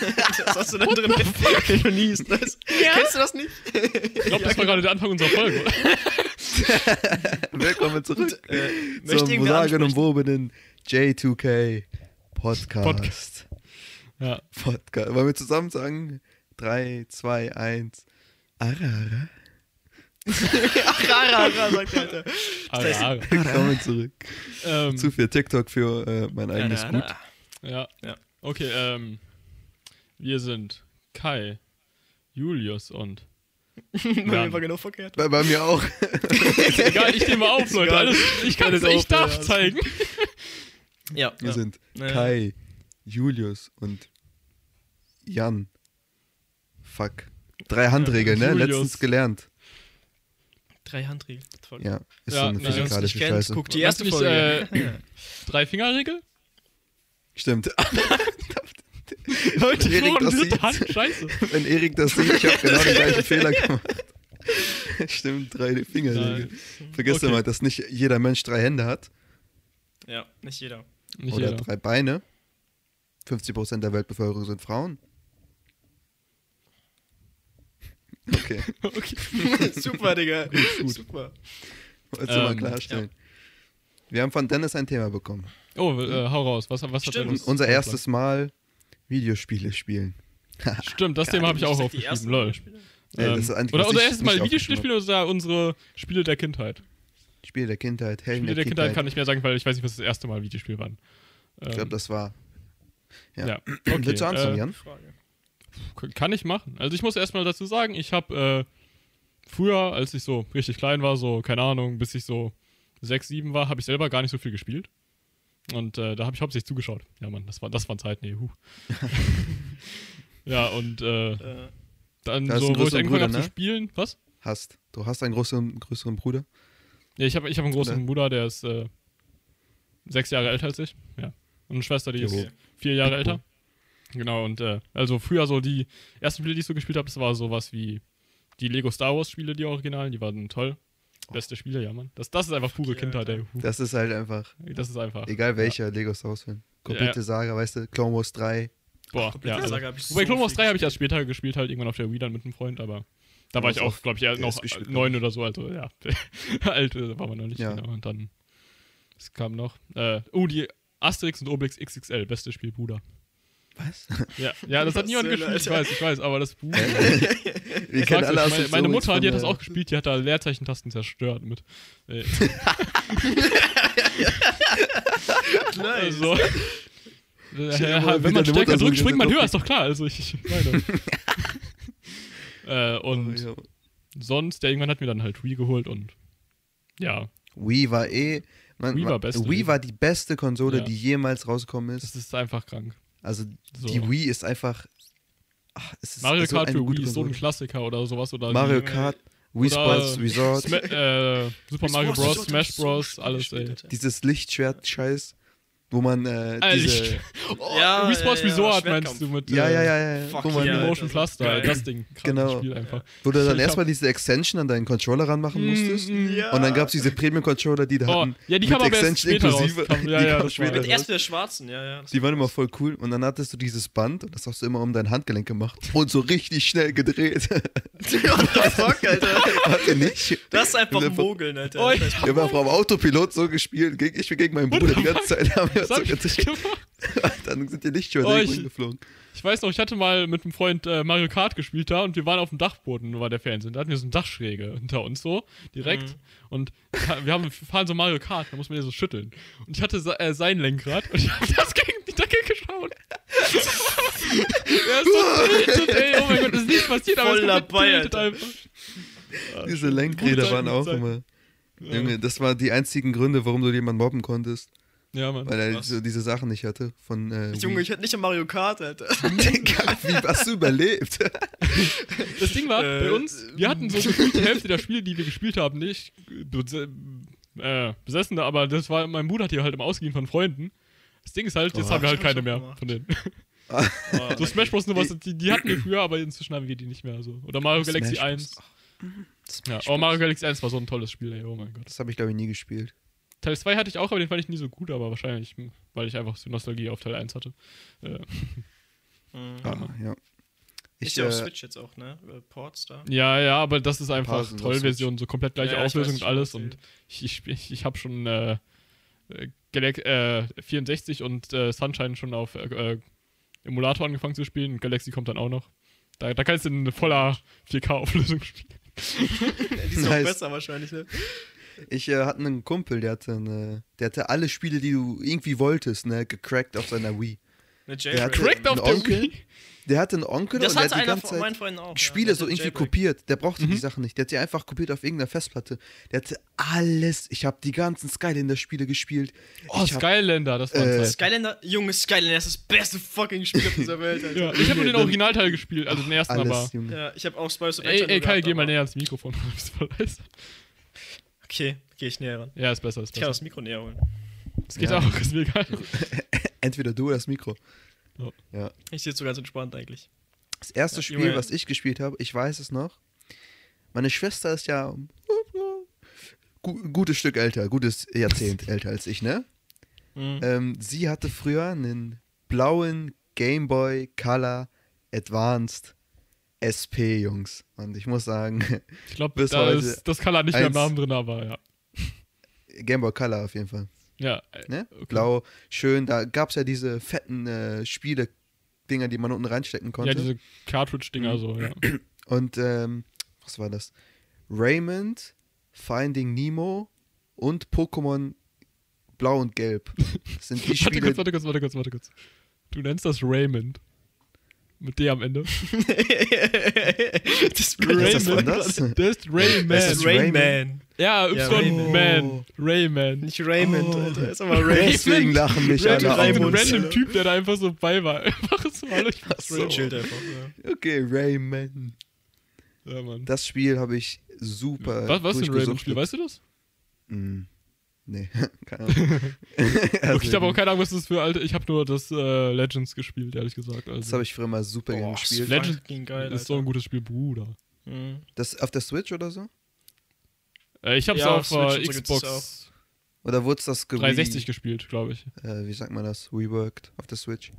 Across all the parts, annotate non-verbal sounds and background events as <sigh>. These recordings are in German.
<laughs> das hast du da drin, <laughs> wenn du niest. Das, Kennst du das nicht? Ich glaube, das war gerade der Anfang unserer Folge. <laughs> Willkommen zurück Äh, möchte zum sagen und wobenen J2K Podcast. Podcast. Ja. Podcast. Wollen wir zusammen sagen? 3, 2, 1. Ara, ara. Ach, rara, rara, sagt der Alter. heißt- ja. Willkommen zurück. Ähm, Zu viel TikTok für äh, mein eigenes Gut. ja. Ja. Okay, ähm, wir sind Kai, Julius und. Bei mir war genau verkehrt. Bei, bei mir auch. Egal, ich nehme auf, Leute. Alles, ich kann es, ich darf ja, zeigen. <laughs> Ja. Wir ja. sind. Kai, Julius und Jan. Fuck. Drei Handregeln, ne? Julius. Letztens gelernt. Drei Handregeln. Voll. Ja, ist Ja, so eine na, physikalische nicht kennt, Scheiße. guckt die erste Folge. nicht, äh, <clears throat> Drei-Finger-Regel? Stimmt. <laughs> <laughs> Leute, Erik so eine das sieht. Hand, scheiße. Wenn Erik das sieht, ich habe genau den gleichen <laughs> Fehler gemacht. Stimmt, drei Finger. Nein. Vergiss Okay. immer, dass nicht jeder Mensch drei Hände hat ja, nicht jeder. Nicht oder jeder. drei Beine. 50% der Weltbevölkerung sind Frauen. Okay, <laughs> Okay. Super, Digga. Super. wolltest du mal Ähm, klarstellen. Wir haben von Dennis ein Thema bekommen. Oh, äh, hau raus. Was, was hat Stimmt. er uns unser erstes Mal Videospiele spielen. <laughs> Stimmt, das Thema habe ich auch aufgeschrieben, lol. Spiele? Ey, das Ähm, oder was unser ich erstes Mal nicht Videospiele aufgeschrieben oder unsere Spiele der Kindheit? Spiele der Kindheit, Helden Spiele der Kindheit kann ich mehr sagen, weil ich weiß nicht, was das erste Mal Videospiel waren. Ähm, Ich glaube, das war. Ja. ja. <clears throat> Okay, Willst du anfangen, äh, Jan? Frage. Kann ich machen. Also ich muss erstmal dazu sagen, ich habe äh, früher, als ich so richtig klein war, so, keine Ahnung, bis ich so sechs, sieben war, habe ich selber gar nicht so viel gespielt. Und äh, da habe ich hauptsächlich zugeschaut. Ja, Mann, das war, das waren Zeiten, nee, huh. <laughs> ja, und äh, Äh, dann Da so, einen wo ich größeren angefangen Bruder, habe zu ne? spielen, was? Hast. Du hast einen größeren, größeren Bruder? Ja, ich habe ich hab einen großen Oder? Bruder, der ist äh, sechs Jahre älter als ich. Ja. Und eine Schwester, die Jo. ist vier Jahre älter. Genau, und äh, also früher so die ersten Spiele, die ich so gespielt habe, das war sowas wie die Lego Star Wars Spiele, die Originalen, die waren toll. Beste Spiele, ja, Mann. Das, das ist einfach pure Kindheit, ey. Das ist halt einfach, Das ist einfach. egal welcher Lego Star Wars Film. Komplette Ja. Saga, weißt du, Clone Wars 3. Boah, komplette ja. Also, Saga hab ich wobei so Clone Wars viel 3 habe ich erst später gespielt, halt irgendwann auf der Wii dann mit einem Freund, aber da Ja, war das ich auch glaube ich, ja, noch neun oder so, also ja. <laughs> Alt äh, war man noch nicht, Ja. genau. Und dann, es kam noch, äh, oh, die Asterix und Obelix XXL, bestes Spiel, Bruder. Was? Ja, ja das hat niemand denn, gespielt, ich weiß, ich weiß, aber das Buch. <laughs> Wir kennen alle aus meine, meine Mutter, die hat das äh, auch gespielt, die hat da Leerzeichentasten zerstört mit. Äh, <laughs> nice. also. Dir Äh, wie wenn man stärker drückt, springt man höher, ist doch klar. Also ich, ich meine. <laughs> äh, und Oh, ja. sonst, ja, irgendwann hat mir dann halt Wii geholt und ja, Wii war eh. Man, Wii war Wii. war die beste Konsole, Ja. die jemals rausgekommen ist. das ist einfach krank. Also So. die Wii ist einfach. Ach, es ist Mario so Kart für Wii ist so ein. Klassiker oder sowas oder Mario die, Kart, Wii Sports Resort, Sma äh, Super Mario Bros, Smash Bros, alles ey. Dieses Lichtschwert-Scheiß, wo man äh, Äh, diese. Licht- <laughs> Ja, Wii Sports ja, ja, Resort meinst du mit Ja, äh, ja, ja, ja. Fuck Wo man, yeah. Motion da, geil. das Ding, Genau. Spiel einfach. wo du dann erstmal diese Extension an deinen Controller ranmachen musstest. Mm, mm. Ja. Und dann gab es diese Premium-Controller, die da Oh, hatten. ja, die mit Extension inklusive. Kam- <laughs> ja, die ja, später Mit erst der schwarzen, ja, ja. Die waren immer voll cool und dann hattest du dieses Band und das hast du immer um dein Handgelenk gemacht und so richtig schnell gedreht. <laughs> What the fuck, Alter? Warte nicht. Das ist einfach Mogeln, Alter. Oh, Wir haben am Autopilot so gespielt. Ich bin gegen meinen Bruder die ganze Zeit. Haben wir Was so hab ich gedreht. gemacht? <laughs> Dann sind die Lichtschwerter Oh, irgendwo ich- hingeflogen. Ich weiß noch, ich hatte mal mit einem Freund äh, Mario Kart gespielt da und wir waren auf dem Dachboden, war der Fernsehen. Da hatten wir so eine Dachschräge hinter uns so, direkt. Mhm. Und wir haben, wir fahren so Mario Kart, da muss man ja so schütteln. Und ich hatte äh, sein Lenkrad und ich hab das gegen, dagegen geschaut. <laughs> er ist so getiltet, ey, oh mein Gott, ist nichts passiert, aber Voll dabei, einfach. Diese. Lenkräder waren auch immer. Ja. Junge, das waren die einzigen Gründe, warum du jemanden mobben konntest. Ja, Mann. Weil er Was? so diese Sachen nicht hatte. Von, äh, Junge, Wii. ich hätte nicht an Mario Kart, Alter. <laughs> <laughs> Digga, wie hast du überlebt? <laughs> Das Ding war, Äh, bei uns, wir hatten so gefühlt die Hälfte der Spiele, die wir gespielt haben, nicht äh, besessen, aber das war, mein Bruder hat die halt im Ausgehen von Freunden. Das Ding ist halt, jetzt Oh. haben wir halt keine mehr gemacht. von denen. Ah, So Smash Bros. nur was, die, die hatten wir früher, aber inzwischen haben wir die nicht mehr. So. Oder Mario Galaxy Smash 1. Bros. Ja, aber Mario Galaxy 1 war so ein tolles Spiel, ey, oh mein Gott. Das habe ich, glaube ich, nie gespielt. Teil 2 hatte ich auch, aber den fand ich nie so gut, aber wahrscheinlich, weil ich einfach so Nostalgie auf Teil 1 hatte. Äh, Mhm. Ah, ja. Ich Ich, ja auf äh, Switch jetzt auch, ne? Äh, Ports da. Ja, ja, aber das ist einfach Trollversion, so komplett gleiche Ja, Auflösung weiß und alles. Und ich, ich, ich, ich habe schon äh, äh, Galax äh, 64 und äh, Sunshine schon auf äh, Emulator angefangen zu spielen. Und Galaxy kommt dann auch noch. Da, da kannst du in voller 4K-Auflösung spielen. <laughs> Die auch Nice. besser wahrscheinlich, ne? Ich äh, hatte einen Kumpel, der hatte, eine, der hatte alle Spiele, die du irgendwie wolltest, ne, gecrackt auf seiner Wii. Der hatte Cracked auf einen der Onkel, Wii. Der hatte einen Onkel Das und der hat die einer ganze von meinen Zeit Freunden auch. Spiele ja. so irgendwie Jailbreak. kopiert. Der brauchte die Mhm. Sachen nicht. Der hat sie einfach kopiert auf irgendeiner Festplatte. Der hatte alles. Ich habe die ganzen Skylander-Spiele gespielt. Oh, ich hab, Skylander, das war äh. Skylander, Junge, Skylander ist das beste fucking Spiel auf dieser Welt, Alter. Ja, ich habe nur den <laughs> Originalteil gespielt, also den ersten, aber. alles, Junge. Ja, ich habe auch Spice of Ey, Adventure ey nur Kai, geh mal aber- näher ans Mikrofon. <laughs> Du bist voll leise. Okay, gehe ich näher ran. Ja, ist besser, ist Ich kann besser. das Mikro näher holen. Das geht Ja. auch, ist mir egal. <laughs> Entweder du oder das Mikro. Ja. Ja. Ich sitze so ganz entspannt eigentlich. Das erste Ja, Spiel, was ich gespielt habe, ich weiß es noch. Meine Schwester ist ja gu gutes Stück älter, gutes Jahrzehnt <laughs> älter als ich, ne? Mhm. Ähm, sie hatte früher einen blauen Game Boy Color Advanced SP, Jungs. Und ich muss sagen, <laughs> Ich glaube, Bis da heute ist das Color nicht mehr im Namen drin, aber ja. <laughs> Game Boy Color auf jeden Fall. Ja, Ne? Okay. Blau, schön. Da gab es ja diese fetten äh, Spiele-Dinger, die man unten reinstecken konnte. ja diese Cartridge-Dinger Mhm. so, ja. <clears throat> Und ähm, was war das? Raymond, Finding Nemo und Pokémon Blau und Gelb. Das sind die <laughs> Warte Spiele. kurz, warte kurz, warte kurz, warte kurz. Du nennst das Raymond. Mit D am Ende. <laughs> das Ist das anders? Das ist Rayman. Das Das ist ist Rayman. ja, Ja, Y Man. Rayman. Nicht Raymond, Oh. Alter. Ist aber Raymond. Deswegen lachen mich alle ist ein Raymond. aus. random Typ, der da einfach so bei war. <laughs> Einfach so, hallo, ich bin's so. Raymond. Chillt einfach. Ja. Okay, Rayman. Ja, Mann. Das Spiel habe ich super. Was, was für ein Rayman-Spiel, weißt du das? Mm, nee, <laughs> keine Ahnung. <laughs> Also, ich habe auch keine Ahnung, was das für alte. Ich habe nur das äh, Legends gespielt, ehrlich gesagt. Also, Das habe ich früher mal super Boah, gespielt. Legend- Legend fucking geil, ist so ein Alter. gutes Spiel, Bruder. Mhm. Das auf der Switch oder so? Äh, ich habe es Ja, auf auf Switch äh, das Xbox Oder wurde das ge 360 gespielt, glaube ich. Äh, wie sagt man das? Reworked auf der Switch?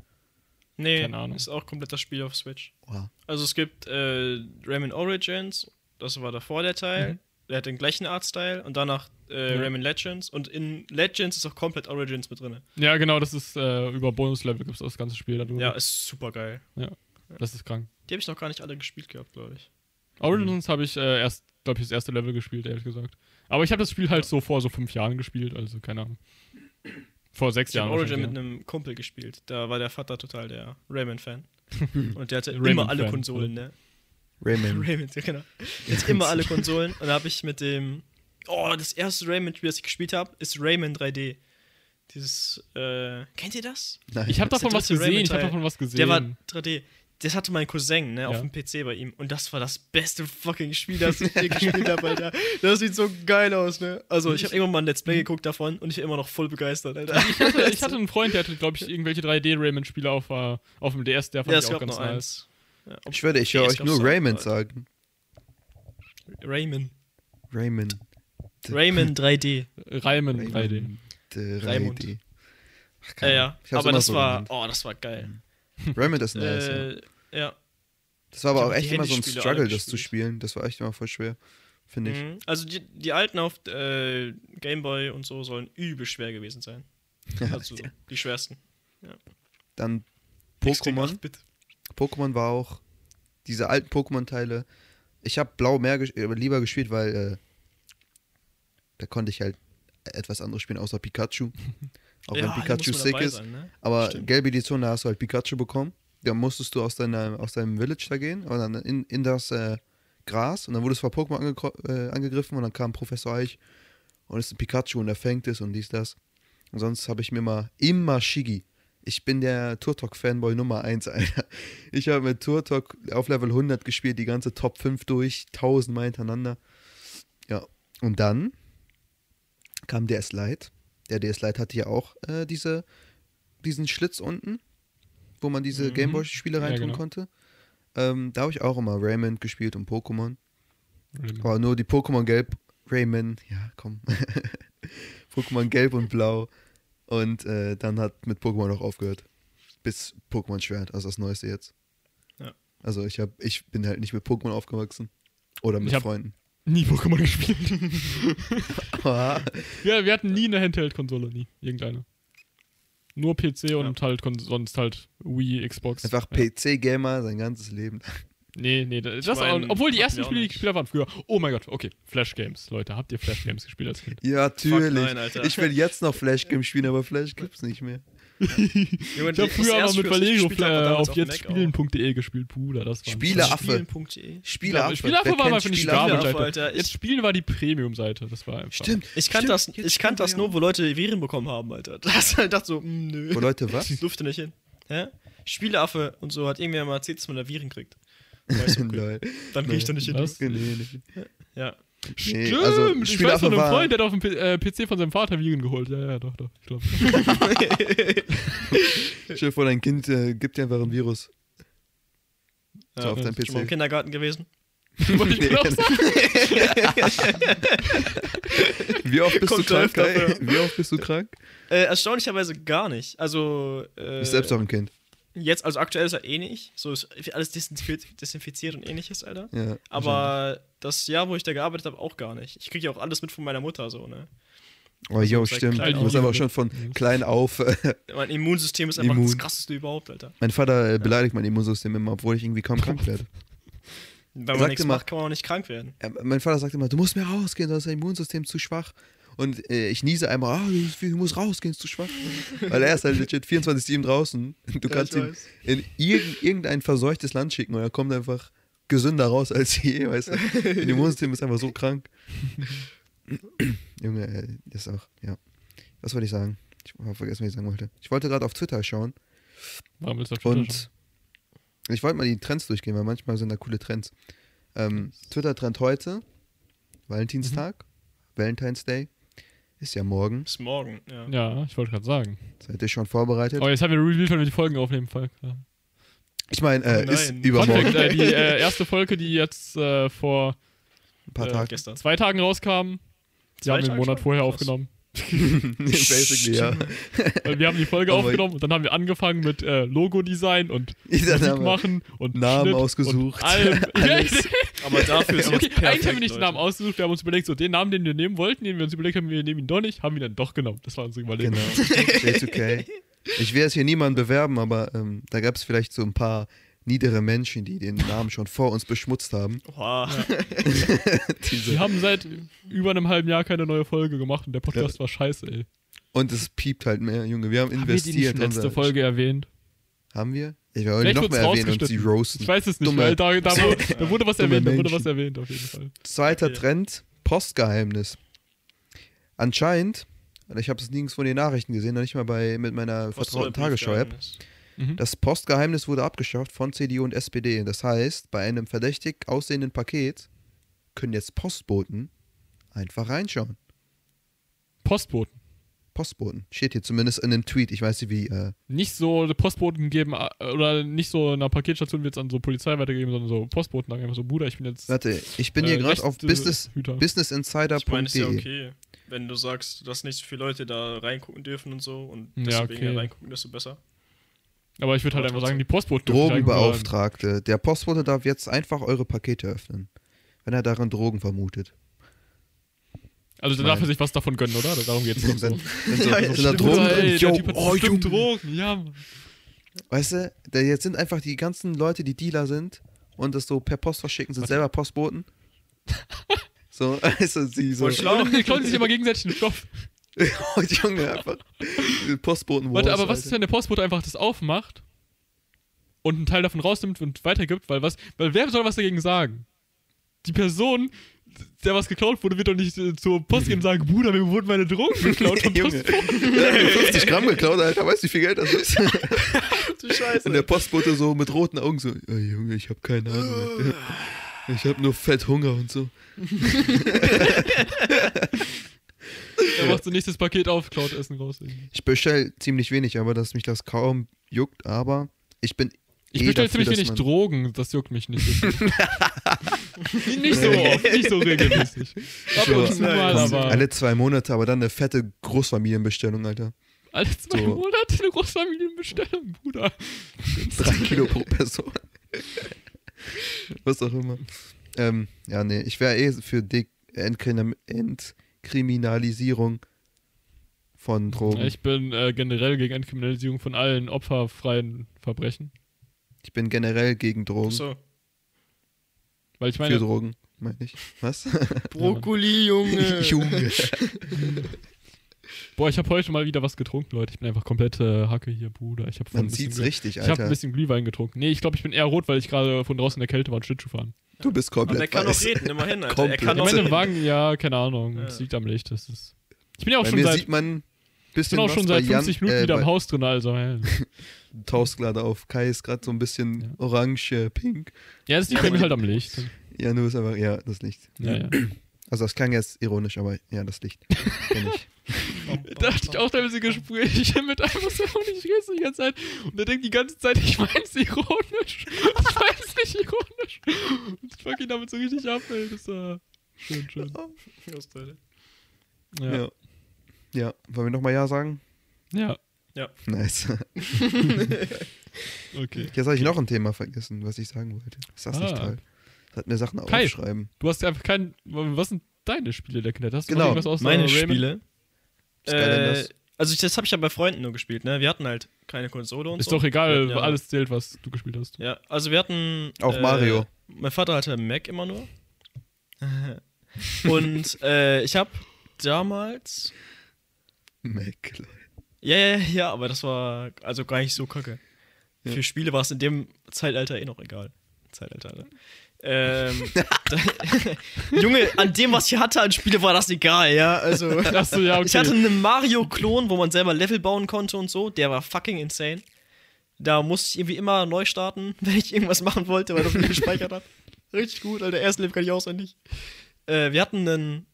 Nee, Keine Ahnung. ist auch komplett das Spiel auf Switch. Wow. Also es gibt äh, Rayman Origins, das war davor der Teil. Mhm. Der hat den gleichen Artstyle und danach äh, Ja. Rayman Legends und in Legends ist auch komplett Origins mit drin. Ja, genau, das ist äh, über Bonuslevel gibt es das ganze Spiel darüber. Ja, ist super geil. Das ist krank. Die habe ich noch gar nicht alle gespielt gehabt, glaube ich. Origins habe ich äh, erst, glaube ich, das erste Level gespielt, ehrlich gesagt. Aber ich habe das Spiel halt so vor so fünf Jahren gespielt, also keine Ahnung. Vor sechs Ich habe Jahren. Origin mit einem Kumpel gespielt. Da war der Vater total der Rayman-Fan. <laughs> Und der hatte immer alle Konsolen, ne? Rayman. <laughs> Rayman, ja, genau. Hatte immer alle Konsolen. Und da habe ich mit dem. Oh, das erste Rayman-Spiel, das ich gespielt habe, ist Rayman 3D. Dieses, äh, kennt ihr das? Nein. Ich habe davon was gesehen, ich habe davon was gesehen. Der war 3D. Das hatte mein Cousin, ne, auf Ja. dem PC bei ihm. Und das war das beste fucking Spiel, das ich je <laughs> gespielt habe, Alter. Das sieht so geil aus, ne? Also, ich habe irgendwann mal ein Let's Play geguckt davon und ich bin immer noch voll begeistert, Alter. ich, hatte, ich <laughs> hatte einen Freund, der hatte, glaube ich, irgendwelche 3D-Rayman-Spiele auf, äh, auf dem DS, der fand Ja, ich auch ganz nice. eins. Ja, Ich würde, ich höre euch nur aber- sagen. Rayman. Rayman. Rayman 3D. Rayman 3D. Rayman. äh, Raimund. 3D. Ach, Ja, keine ja. Aber das so war, genannt. oh, das war geil. <laughs> Rayman ist nice. ja. Äh, ja. Das war aber auch echt immer so ein Struggle, das zu spielen. Das war echt immer voll schwer, finde ich. Mhm. Also die, die alten auf äh, Gameboy und so sollen übel schwer gewesen sein. <laughs> Also die schwersten. Dann Extrem Pokémon. 8-Bit. Pokémon war auch diese alten Pokémon-Teile. Ich habe Blau mehr ges äh, lieber gespielt, weil äh, da konnte ich halt etwas anderes spielen, außer Pikachu. <laughs> Auch Ja, wenn Pikachu sick ist. sein, ne? Aber Stimmt. gelbe Edition, da hast du halt Pikachu bekommen. Da musstest du aus, deiner, aus deinem Village da gehen und dann in, in das äh, Gras und dann wurdest du von Pokémon angegr- äh, angegriffen und dann kam Professor Eich und ist ein Pikachu und er fängt es und dies, das. Und sonst habe ich mir mal immer Shigi. Ich bin der Turtok-Fanboy Nummer 1, Alter. Ich habe mit Turtok auf Level 100 gespielt, die ganze Top 5 durch, tausendmal hintereinander. Ja, und dann kam DS Lite. Der DS Lite hatte ja auch äh, diese, diesen Schlitz unten, wo man diese Mhm. Gameboy-Spiele Ja, reintun genau. konnte. Ähm, da habe ich auch immer Rayman gespielt und Pokémon. Rayman. Aber nur die Pokémon Gelb, Rayman, ja, komm. <laughs> Pokémon Gelb und Blau. Und äh, dann hat mit Pokémon auch aufgehört. bis Pokémon Schwert, also das Neueste jetzt. Ja. Also ich hab, ich bin halt nicht mit Pokémon aufgewachsen. Oder mit Freunden. Nie Pokémon <laughs> gespielt. <laughs> Ja, wir hatten nie eine Handheld-Konsole, nie. Irgendeine. Nur PC und halt kon- sonst halt Wii, Xbox. Einfach ja. PC-Gamer sein ganzes Leben. Nee, nee, das mein, auch, obwohl die ersten Spiele, die ich nicht. gespielt habe, waren früher. Oh mein Gott, okay. Flash Games. Leute, habt ihr Flash Games gespielt als Kind? Ja, natürlich. nein, Alter. ich will jetzt noch Flash Game spielen, aber Flash gibt's nicht mehr. <laughs> Junge, Ich habe das früher mal erste mit ich Valero äh, auf dem Mac auch. jetztspielen.de gespielt, Bruder. Das war Spieleaffe. Spielen.de. Spieleaffe. Spieleaffe war kennt einfach nicht Spieleaffe? Jetzt Ich- Spielen war die Premium-Seite. Das war einfach. Stimmt. Ich kannte das, Jetzt ich kannte das nur, wo Leute Viren bekommen haben, Alter. <laughs> Das ich dachte so, mm, nö. Wo Leute, was? <laughs> Durfte nicht hin. Hä? Spieleaffe und so hat irgendwer mal erzählt, dass man da Viren kriegt. Okay. Dann gehe ich da nicht hin. Was? Nee, nee. Ja. Nee, Stimmt, also, ich weiß von einem war- Freund, der hat auf dem P äh, PC von seinem Vater Viren geholt. Ja, ja, doch, doch. Ich glaube. <laughs> Stell dir vor, dein Kind äh, gibt dir einfach ein Virus. So ja. auf deinem Schon mal im PC. Kindergarten gewesen. <laughs> Wollte ich Nee. sagen. <laughs> Wie oft bist Kommt du krank? Wie oft bist du krank? Äh, erstaunlicherweise gar nicht. Also, äh, Du bist selbst auch ein Kind. Jetzt, also aktuell ist er eh nicht. So ist alles desinfiziert, und ähnliches, Alter. Ja, Aber das Jahr, wo ich da gearbeitet habe, auch gar nicht. Ich kriege ja auch alles mit von meiner Mutter, so, ne? Oh, jo, stimmt. klein Du auf. aber schon von klein auf. äh, Mein Immunsystem ist einfach Immun. das krasseste überhaupt, Alter. mein Vater äh, beleidigt mein Immunsystem immer, obwohl ich irgendwie kaum krank werde. Wenn man nichts mal- macht, kann man auch nicht krank werden. Ja, mein Vater sagt immer, du musst mehr rausgehen, sonst ist dein Immunsystem zu schwach. Und äh, ich niese einmal, ah, du, du musst rausgehen, ist zu schwach. Weil er ist halt legit 24-7 draußen. Du kannst ihn in irgend, irgendein verseuchtes Land schicken und er kommt einfach gesünder raus als je, weißt du. Dein Immunsystem ist einfach so krank. Junge, das ist auch, ja. Was wollte ich sagen? Ich habe vergessen, was ich sagen wollte. Ich wollte gerade auf Twitter schauen Warum willst du auf Twitter schauen? und ich wollte mal die Trends durchgehen, weil manchmal sind da coole Trends. Ähm, Twitter-Trend heute, Valentinstag, Valentine's Day, ist ja morgen. Bis morgen, ja. Ja, ich wollte gerade sagen. Seid ihr schon vorbereitet? Oh, jetzt haben wir revealed, wenn wir die Folgen aufnehmen. Fall. Ja. Ich meine, äh, Oh ist übermorgen. Fact, äh, die äh, erste Folge, die jetzt äh, vor Ein paar äh, Tage. Gestern. zwei Tagen rauskam, die Zwei haben wir einen Monat schon? vorher Krass. aufgenommen. <laughs> <laughs> Basically, ja. Weil wir haben die Folge Oh mein- aufgenommen und dann haben wir angefangen mit äh, Logo-Design und Musik machen und Namen Schnitt ausgesucht. Und allem. <laughs> Alles. Aber dafür ist okay, perfekt, eigentlich haben wir nicht den. Namen ausgesucht, wir haben uns überlegt, so den Namen, den wir nehmen wollten, den wir uns überlegt haben, wir nehmen ihn doch nicht, haben wir dann doch genommen. Das war unsere Überlegung. Genau. It's okay. Ich will jetzt hier niemanden bewerben, aber ähm, da gab es vielleicht so ein paar niedere Menschen, die den Namen schon vor uns beschmutzt haben. Oha. Wir <laughs> haben seit über einem halben Jahr keine neue Folge gemacht und der Podcast war scheiße, ey. und es piept halt mehr, Junge. Wir haben Haben wir die nicht investiert. letzte Folge erwähnt? Haben wir? Ich wollte Vielleicht noch mehr erwähnen und sie roasten. Ich weiß es nicht, Dumme- weil da, da, wo, <laughs> da wurde was erwähnt, da wurde was erwähnt auf jeden Fall. Zweiter Okay. Trend, Postgeheimnis. Anscheinend, und ich habe es nirgends von den Nachrichten gesehen, noch nicht mal bei mit meiner Was vertrauten Tagesschau-App. Mhm. Das Postgeheimnis wurde abgeschafft von CDU und SPD. Das heißt, bei einem verdächtig aussehenden Paket können jetzt Postboten einfach reinschauen. Postboten. Postboten. Steht hier zumindest in einem Tweet. Ich weiß nicht wie. Äh, Nicht so Postboten geben äh, oder nicht so einer Paketstation wird es an so Polizei weitergeben, sondern so Postboten sagen einfach so, Bruder, ich bin jetzt warte, ich bin äh, hier gerade auf business, businessinsider.de. Ich meine, ist ja okay. Wenn du sagst, dass nicht so viele Leute da reingucken dürfen und so und Ja, desto okay. weniger reingucken, desto besser. Aber ich würde halt einfach sagen, die sagen, Drogenbeauftragte. Der Postbote darf jetzt einfach eure Pakete öffnen, wenn er darin Drogen vermutet. Also dann darf er sich was davon gönnen, oder? Darum geht's <laughs> so. Wenn, wenn so, Ja, da stimmt. Drogen drin? ey, der Yo, Typ hat oh, Junge. Drogen, ja. Weißt du, jetzt sind einfach die ganzen Leute, die Dealer sind und das so per Post verschicken, sind selber Postboten. <laughs> So, <laughs> also sie so. Schlau. Die klauen sich immer gegenseitig den Stoff. <laughs> Oh, Junge, einfach. Postboten Warte, aber was ist, wenn der Postbote einfach das aufmacht und einen Teil davon rausnimmt und weitergibt? Weil was, weil wer soll was dagegen sagen? Die Person, der was geklaut wurde, wird doch nicht äh, zur Post gehen und sagen, Bruder, mir wurden meine Drogen geklaut vom <laughs> Junge, Postboten. <laughs> der hat mir 50 Gramm geklaut, Alter. Weißt du, wie viel Geld das ist? Du Scheiße. Und der Postbote so mit roten Augen so: oh, Junge, ich hab keine Ahnung. Alter. Ich hab nur Fett Hunger und so. Er macht so nächstes Paket auf, klaut Essen raus. Ich bestell ziemlich wenig, aber dass mich das kaum juckt, aber ich bin. Ich eh bestelle ziemlich wenig Drogen, das juckt mich nicht. <laughs> nicht so oft, nicht so regelmäßig. Ab und zu mal, aber. Alle zwei Monate, aber dann eine fette Großfamilienbestellung, Alter. Alle zwei So. Monate eine Großfamilienbestellung, Bruder. Drei Kilo pro Person. Was auch immer. Ähm, ja, nee, ich wäre eh für De Entkrim Entkriminalisierung von Drogen. Ich bin äh, generell gegen Entkriminalisierung von allen opferfreien Verbrechen. Ich bin generell gegen Drogen. So. Weil ich für meine, Drogen, meine ich. Was? Brokkoli, Junge. <laughs> Junge. <laughs> boah, ich habe heute mal wieder was getrunken, Leute. Ich bin einfach komplett äh, Hacke hier, Bruder. Ich habe Man sieht's richtig, Ich habe ein Alter. bisschen Glühwein getrunken. Nee, ich glaube, ich bin eher rot, weil ich gerade von draußen in der Kälte war und Schlittschuh fahren. Du bist Aber komplett er kann weiß. noch reden, immerhin, Alter. Er Komplett. kann Ich noch meine, im reden. Wagen, ja, keine Ahnung. Ja. Es liegt am Licht. Das ist. Ich bin ja auch Bei schon seit, sieht man ich bin auch schon seit 50 Jan, Minuten äh, wieder im Haus drin, also. Du <laughs> tauchst gerade auf. Kai ist gerade so ein bisschen Ja. orange, äh, pink. ja das liegt Ja, aber halt am Licht. Ja, nur ist aber, ja, das Licht. Ja, ja. Also das klang jetzt ironisch, aber ja, das Licht. <laughs> Kenn ich. Da hatte ich auch teilweise Gespräche mit einem, was er auch nicht redet die ganze Zeit. Und der denkt die ganze Zeit, ich mein's ironisch. Ich mein's nicht ironisch. Und ich fuck ihn damit so richtig ab, ey. Das war schön, schön. Ja. Ja. Ja, wollen wir nochmal Ja sagen? ja. Nice. <laughs> Okay. Jetzt habe ich noch ein Thema vergessen, was ich sagen wollte. Ist das nicht Ah. toll? Das hat mir Sachen Kai. aufschreiben. Du hast einfach kein. Was sind deine Spiele der Kindheit? Hast du Genau, irgendwas aus Meine äh, Spiele. Äh, Skylanders. also ich, das habe ich ja bei Freunden nur gespielt, ne? Wir hatten halt keine Konsole und Ist so. doch egal, Ja. alles zählt, was du gespielt hast. Ja, also wir hatten. Auch Mario. Mein Vater hatte Mac immer nur. <laughs> Und äh, ich habe damals. Mac. Ja, ja, ja, aber das war also gar nicht so kacke. Ja. Für Spiele war es in dem Zeitalter eh noch egal. Zeitalter, ne? Ähm, da, <laughs> Junge, an dem, was ich hatte an Spiele, war das egal, ja. Also, Achso, ja, okay. ich hatte einen Mario-Klon, wo man selber Level bauen konnte und so. Der war fucking insane. Da musste ich irgendwie immer neu starten, <laughs> wenn ich irgendwas machen wollte, weil das nicht gespeichert hat. Richtig gut, Alter. Erste Level kann ich auswendig. Äh, wir hatten ein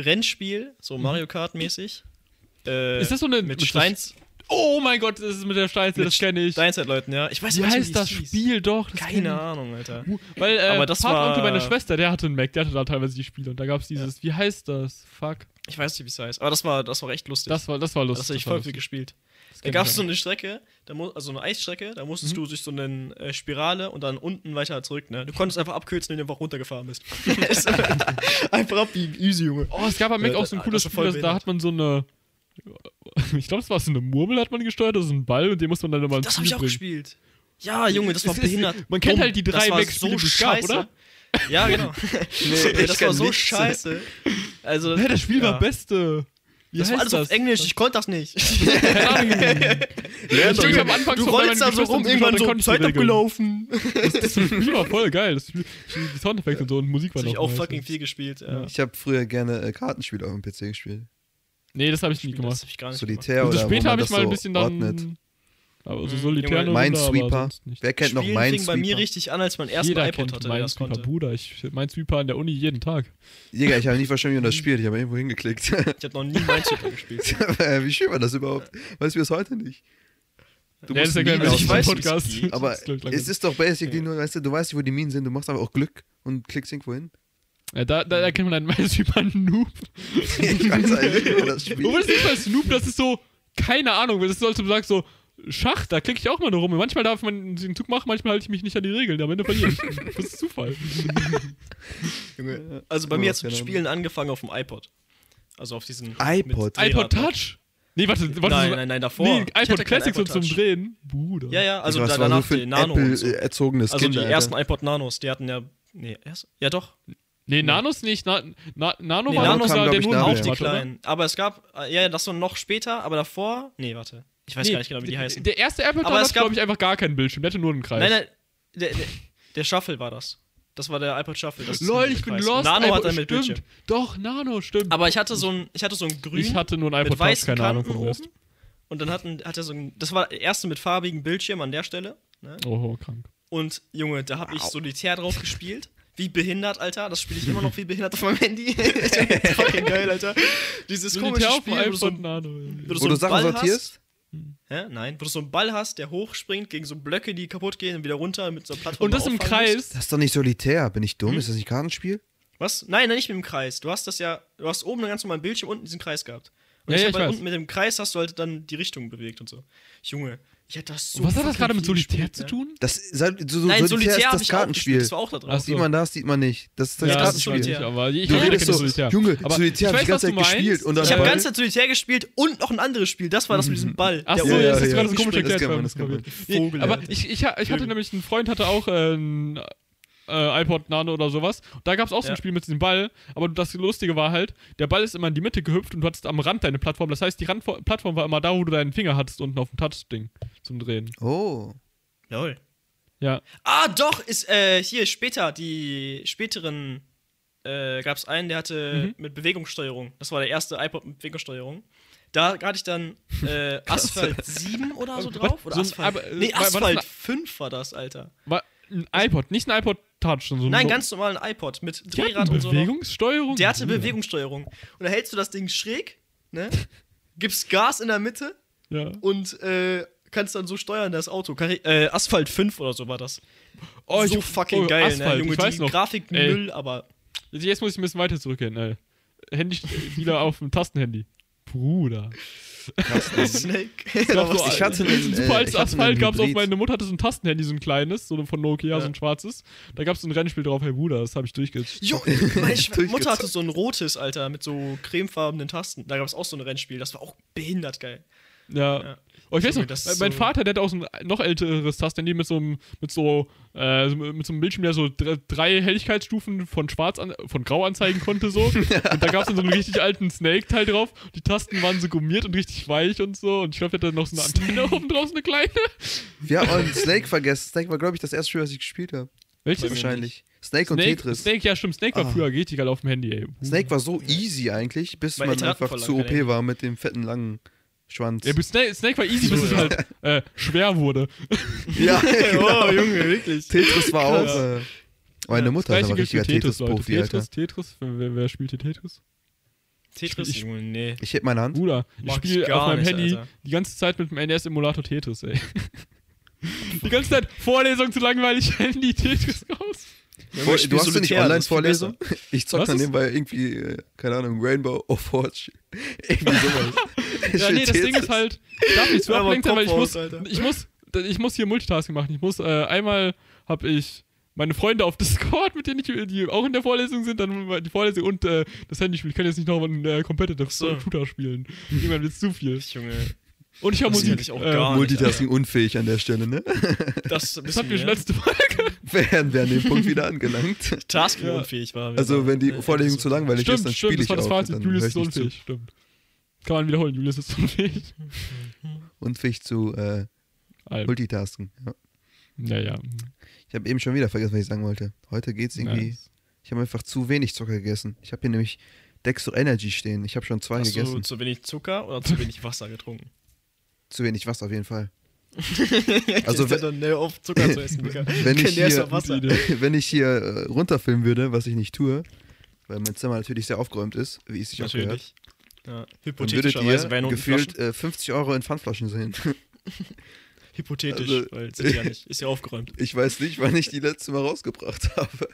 Rennspiel, so Mario Kart-mäßig. Äh. Ist das so eine. mit mit Steins, Oh mein Gott, das ist mit der Steinzeit, Mit das kenne ich. Steinzeit-Leuten, ja. Ich weiß Wie nicht, heißt das hieß. Spiel doch? Keine. Ahnung, Alter. Weil, äh, Aber das Patenonkel war- meiner Schwester, der hatte einen Mac, der hatte da teilweise die Spiele und da gab es dieses, wie heißt das? Fuck. Ich weiß nicht, wie es heißt. Aber das war, das war echt lustig. Das war, das war lustig. das habe ich voll viel gespielt. Da gab es so eine Strecke, da also eine Eisstrecke, da musstest Mhm. du durch so eine äh, Spirale und dann unten weiter zurück, ne? Du konntest einfach abkürzen, wenn du einfach runtergefahren bist. <laughs> <laughs> einfach abbiegen, easy, Junge. Oh, es gab am Mac Ja, auch so ein das- cooles Spiel, da hat man so eine. <laughs> Ich glaube, es war so eine Murmel, hat man gesteuert, also so ein Ball und den muss man dann immer ins Das habe ich auch bringen. gespielt. Ja, Junge, das war ist- <laughs> behindert. man kennt halt die drei das war Mac-Spiele, so die es gab, scheiße. oder? Ja, <laughs> genau. Nee, das war so nichts. scheiße. Also, Hä, das Spiel ja. war Beste. Wie Das war heißt alles auf Englisch, ich konnte das nicht. Lern Ich am Anfang Du rollst da so rum, irgendwann so, Zeit konnte ich die Regeln. abgelaufen. Das Spiel war voll geil. Das Spiel, die Soundeffekte und so und Musik war Das hab ich noch auch fucking viel gespielt. Ja. Ich habe früher gerne äh, Kartenspiele auf dem PC gespielt. Nee, das habe ich nie Das gemacht. hab ich gar nicht Solitär Also oder wo später habe ich das mal ein so bisschen dann. ordnet. Aber so solitär Minesweeper. nicht. Wer kennt noch fing Minesweeper? bei mir richtig an, als mein ersten Jeder iPod kennt hatte, der das Minesweeper, konnte. Bruder. Ich Minesweeper an der Uni jeden Tag. Digga, ich habe nicht verstanden, wie man das <laughs> spielt. Ich habe irgendwo hingeklickt. Ich habe noch nie Minesweeper gespielt. <laughs> wie spielt man das überhaupt? Weiß ich bis heute nicht. Du Ja, musst das Minen also ich nicht weiß, geht. Aber Das es ist doch basically Ja. nur, weißt du, du weißt nicht, wo die Minen sind, du machst aber auch Glück und klickst irgendwo hin. Ja, da, da erkennt man <laughs> einen Minesweeper Noob. ich weiß eigentlich nicht, wie man das spielt. Obwohl das nicht mal Snoop, das ist so, keine Ahnung, das ist so, als du sagst so, Schach, da klicke ich auch mal nur rum. Und manchmal darf man den Zug machen, manchmal halte ich mich nicht an die Regeln. Am Ende verliere ich. <laughs> Das ist Zufall. <laughs> Junge. Also bei Ja, mir hat es mit. Spielen angefangen auf dem iPod. Also auf diesen. iPod? iPod Drehrad. Touch? Nee, warte, warte. Nein, so- nein, nein, davor. Nee, iPod Classic so zum. Drehen. Bruder. Ja, ja, also danach für die Nano so. Apple erzogenes Also Kind, die Alter. ersten iPod Nanos, die hatten ja. Nee, erst? Ja doch. Nee, Nanos nicht. Na, na, Nano Nee, war Nano kam, der, nur. Auch die kleinen. Aber es gab. äh, Ja, das war noch später, aber davor. Nee, warte. Ich weiß Nee, gar nicht genau, wie die heißen. Der erste iPod Aber hat, es gab- glaube ich, einfach gar keinen Bildschirm. Der hatte nur einen Kreis. Nein, nein. Der, der, der Shuffle war das. Das war der iPod Shuffle. Das Lol, ich bin lost. Nano iPod, hat dann mit stimmt. Bildschirm. Doch, Nano, stimmt. Aber ich hatte so ein, ich hatte so ein grün ich hatte nur einen mit iPod Touch, keine Ahnung vom Rest. Und dann hatten, hat er so ein, das war der erste mit farbigen Bildschirm an der Stelle. Ne? Oh, krank. Und Junge, da habe ich Solitär drauf gespielt. Wie behindert, Alter. Das spiele ich immer noch <laughs> wie behindert auf meinem Handy. <laughs> Fucking <laughs> geil, Alter. Dieses komische Spiel, wo du so, Nano. wo du so einen Sachen Ball sortierst? hast. Hä? Nein, wo du so einen Ball hast, der hochspringt gegen so Blöcke, die kaputt gehen und wieder runter mit so einer Plattform. Und das im auffangen musst. Kreis. Das ist doch nicht solitär. Bin ich Hm? dumm? Ist das nicht Kartenspiel? Was? Nein, nein, nicht mit dem Kreis. Du hast das ja, du hast oben einen ganz normalen Bildschirm, unten diesen Kreis gehabt. Und Ja, ich ja, hab ich halt weiß. unten mit dem Kreis hast du halt dann die Richtung bewegt und so. Junge, hätte das so. Was hat das gerade mit Solitär zu ne? tun? Das, so, so, Nein, Solitär Solitär ist habe das ich auch gespielt. Kartenspiel. Das war auch da drauf. So. Sieht man das, sieht man nicht. Das ist das Ja, das ist Kartenspiel. Solitär. nicht, aber ich Du redest keine so, Solitär. Junge, aber Solitär ich hab ich die ganze Zeit gespielt und Ich habe Ball. ganz Zeit Solitär gespielt und noch ein anderes Spiel. Das war das mit diesem Ball. Ach so, ja, ja, das ist ja, gerade so komisch erklärt. aber ich, hatte nämlich einen Freund, hatte auch ein äh, iPod Nano oder sowas. Da gab es auch so ein Ja. Spiel mit diesem Ball. Aber das Lustige war halt, der Ball ist immer in die Mitte gehüpft und du hattest am Rand deine Plattform. Das heißt, die Randplattform war immer da, wo du deinen Finger hattest, unten auf dem Touch-Ding zum Drehen. Oh. Lol. Ja. Ah, doch, ist äh, hier später, die späteren äh, gab es einen, der hatte Mhm. mit Bewegungssteuerung. Das war der erste iPod mit Bewegungssteuerung. Da hatte ich dann äh, <laughs> Asphalt 7 oder so drauf. Oder So ein- Asphalt. aber, äh, nee, war- war das Asphalt ein- 5 war das, Alter. War ein iPod, nicht ein iPod Touch. So ein- Nein, so- ganz normalen iPod mit Die hatten Drehrad und so. Bewegungssteuerung? Der hatte. Bewegungssteuerung. Und da hältst du das Ding schräg, ne? <laughs> Gibst Gas in der Mitte Ja. und äh, kannst dann so steuern, das Auto. Kari äh, Asphalt 5 oder so war das. Oh, so ich- fucking oh, geil, Asphalt, ne? Junge, ich weiß die noch. Grafik Ey. Müll, aber. Jetzt muss ich ein bisschen weiter zurückgehen, ey. Handy <laughs> wieder auf dem Tastenhandy. Bruder. <laughs> Snake. <laughs> Es gab so Ich hatte ein einen, super äh, einen Asphalt, gab's auf Hybrid. meine Mutter hatte so ein Tastenhandy, so ein kleines, so von Nokia, Ja. so ein schwarzes. Da gab's so ein Rennspiel drauf, hey Bruder, das habe ich durchgezogen. Jo, meine Durchgezockt. Mutter hatte so ein rotes, Alter, mit so cremefarbenen Tasten. Da gab es auch so ein Rennspiel, das war auch behindert geil. Ja. Ja. Oh, ich weiß noch, das mein so- Vater, der hat auch so ein noch älteres Tastenhandy mit so einem, mit so, äh, so- mit so einem Bildschirm, der so dr- drei Helligkeitsstufen von schwarz an, von grau anzeigen konnte, so. <laughs> und da gab es dann so einen richtig alten Snake-Teil drauf. Die Tasten waren so gummiert und richtig weich und so. Und ich glaube, der hatte noch so eine Antenne oben drauf, so eine kleine. Wir haben auch Snake vergessen. Snake war, glaube ich, das erste Spiel, was ich gespielt habe. Welches? Wahrscheinlich. Snake und Snake, Tetris. Snake, ja, stimmt. Snake war Ah. früher richtig geil auf dem Handy, ey. Snake war so easy eigentlich, bis Meine man einfach zu OP war mit dem fetten langen Schwanz. Ja, bis Snake, Snake war easy, <laughs> bis es halt äh, schwer wurde. Ja, genau. <laughs> <laughs> Oh, Junge, wirklich. Tetris war auch. Krass. Äh, meine Mutter ist Gleiche aber richtiger Tetris, Leute. Tetris-Profi, Alter. Tetris, Tetris, wer, wer spielt hier Tetris? Tetris, Ich- Junge, nee. Ich heb meine Hand. Bruder, ich spiele auf meinem nicht, Handy Alter. die ganze Zeit mit dem NES-Emulator Tetris, ey. die ganze Zeit Vorlesung zu langweilig, Handy Tetris raus. Vor, ich du hast du nicht Online-Vorlesung? Ich zock dann nebenbei irgendwie, äh, keine Ahnung, Rainbow of Forge. <laughs> irgendwie <laughs> sowas. Ja, nee, das Ding ist halt, ich darf nicht so Aber ablenkt sein, weil ich muss, ich muss, ich muss hier Multitasking machen. Ich muss, äh, einmal habe ich meine Freunde auf Discord, mit denen ich, die auch in der Vorlesung sind, dann die Vorlesung und äh, das Handy spielen. Ich kann jetzt nicht noch einen äh, Competitive so. Shooter spielen. Irgendwann wird's zu viel. Junge, Und ich Das Musik. ich auch äh, gar nicht. Multitasking unfähig an der Stelle, ne? das, Das hatten wir schon letzte Folge. Wären wir an dem Punkt wieder angelangt. Tasking Ja. unfähig war. Also, wenn die Äh, Vorlesung zu langweilig ist, Stimmt, dann stimmt, spiele das ich war das auch. Fazit. dann Julius ist nicht unfähig, stimmt. Kann man wiederholen, Julius ist unfähig. <laughs> Unfähig zu äh. Multitasken. Ja. Naja. Ich habe eben schon wieder vergessen, was ich sagen wollte. Heute geht's irgendwie. Nice. Ich habe einfach zu wenig Zucker gegessen. Ich habe hier nämlich Dextro Energy stehen. Ich habe schon zwei Hast du gegessen. zu wenig Zucker oder zu wenig Wasser getrunken? Zu wenig Wasser auf jeden Fall. <laughs> Also, wenn dann ne, auf Zucker zu essen. <laughs> Wenn ich hier-. <laughs> Wenn ich hier äh, runterfilmen würde, was ich nicht tue, weil mein Zimmer natürlich sehr aufgeräumt ist, wie es sich auch gehört. Ja. dann würdet ihr gefühlt äh, 50 Euro in Pfandflaschen sehen. Hypothetisch, also- weil ja nicht. Ist ja aufgeräumt. Ich weiß nicht, wann ich die letzte Mal rausgebracht habe.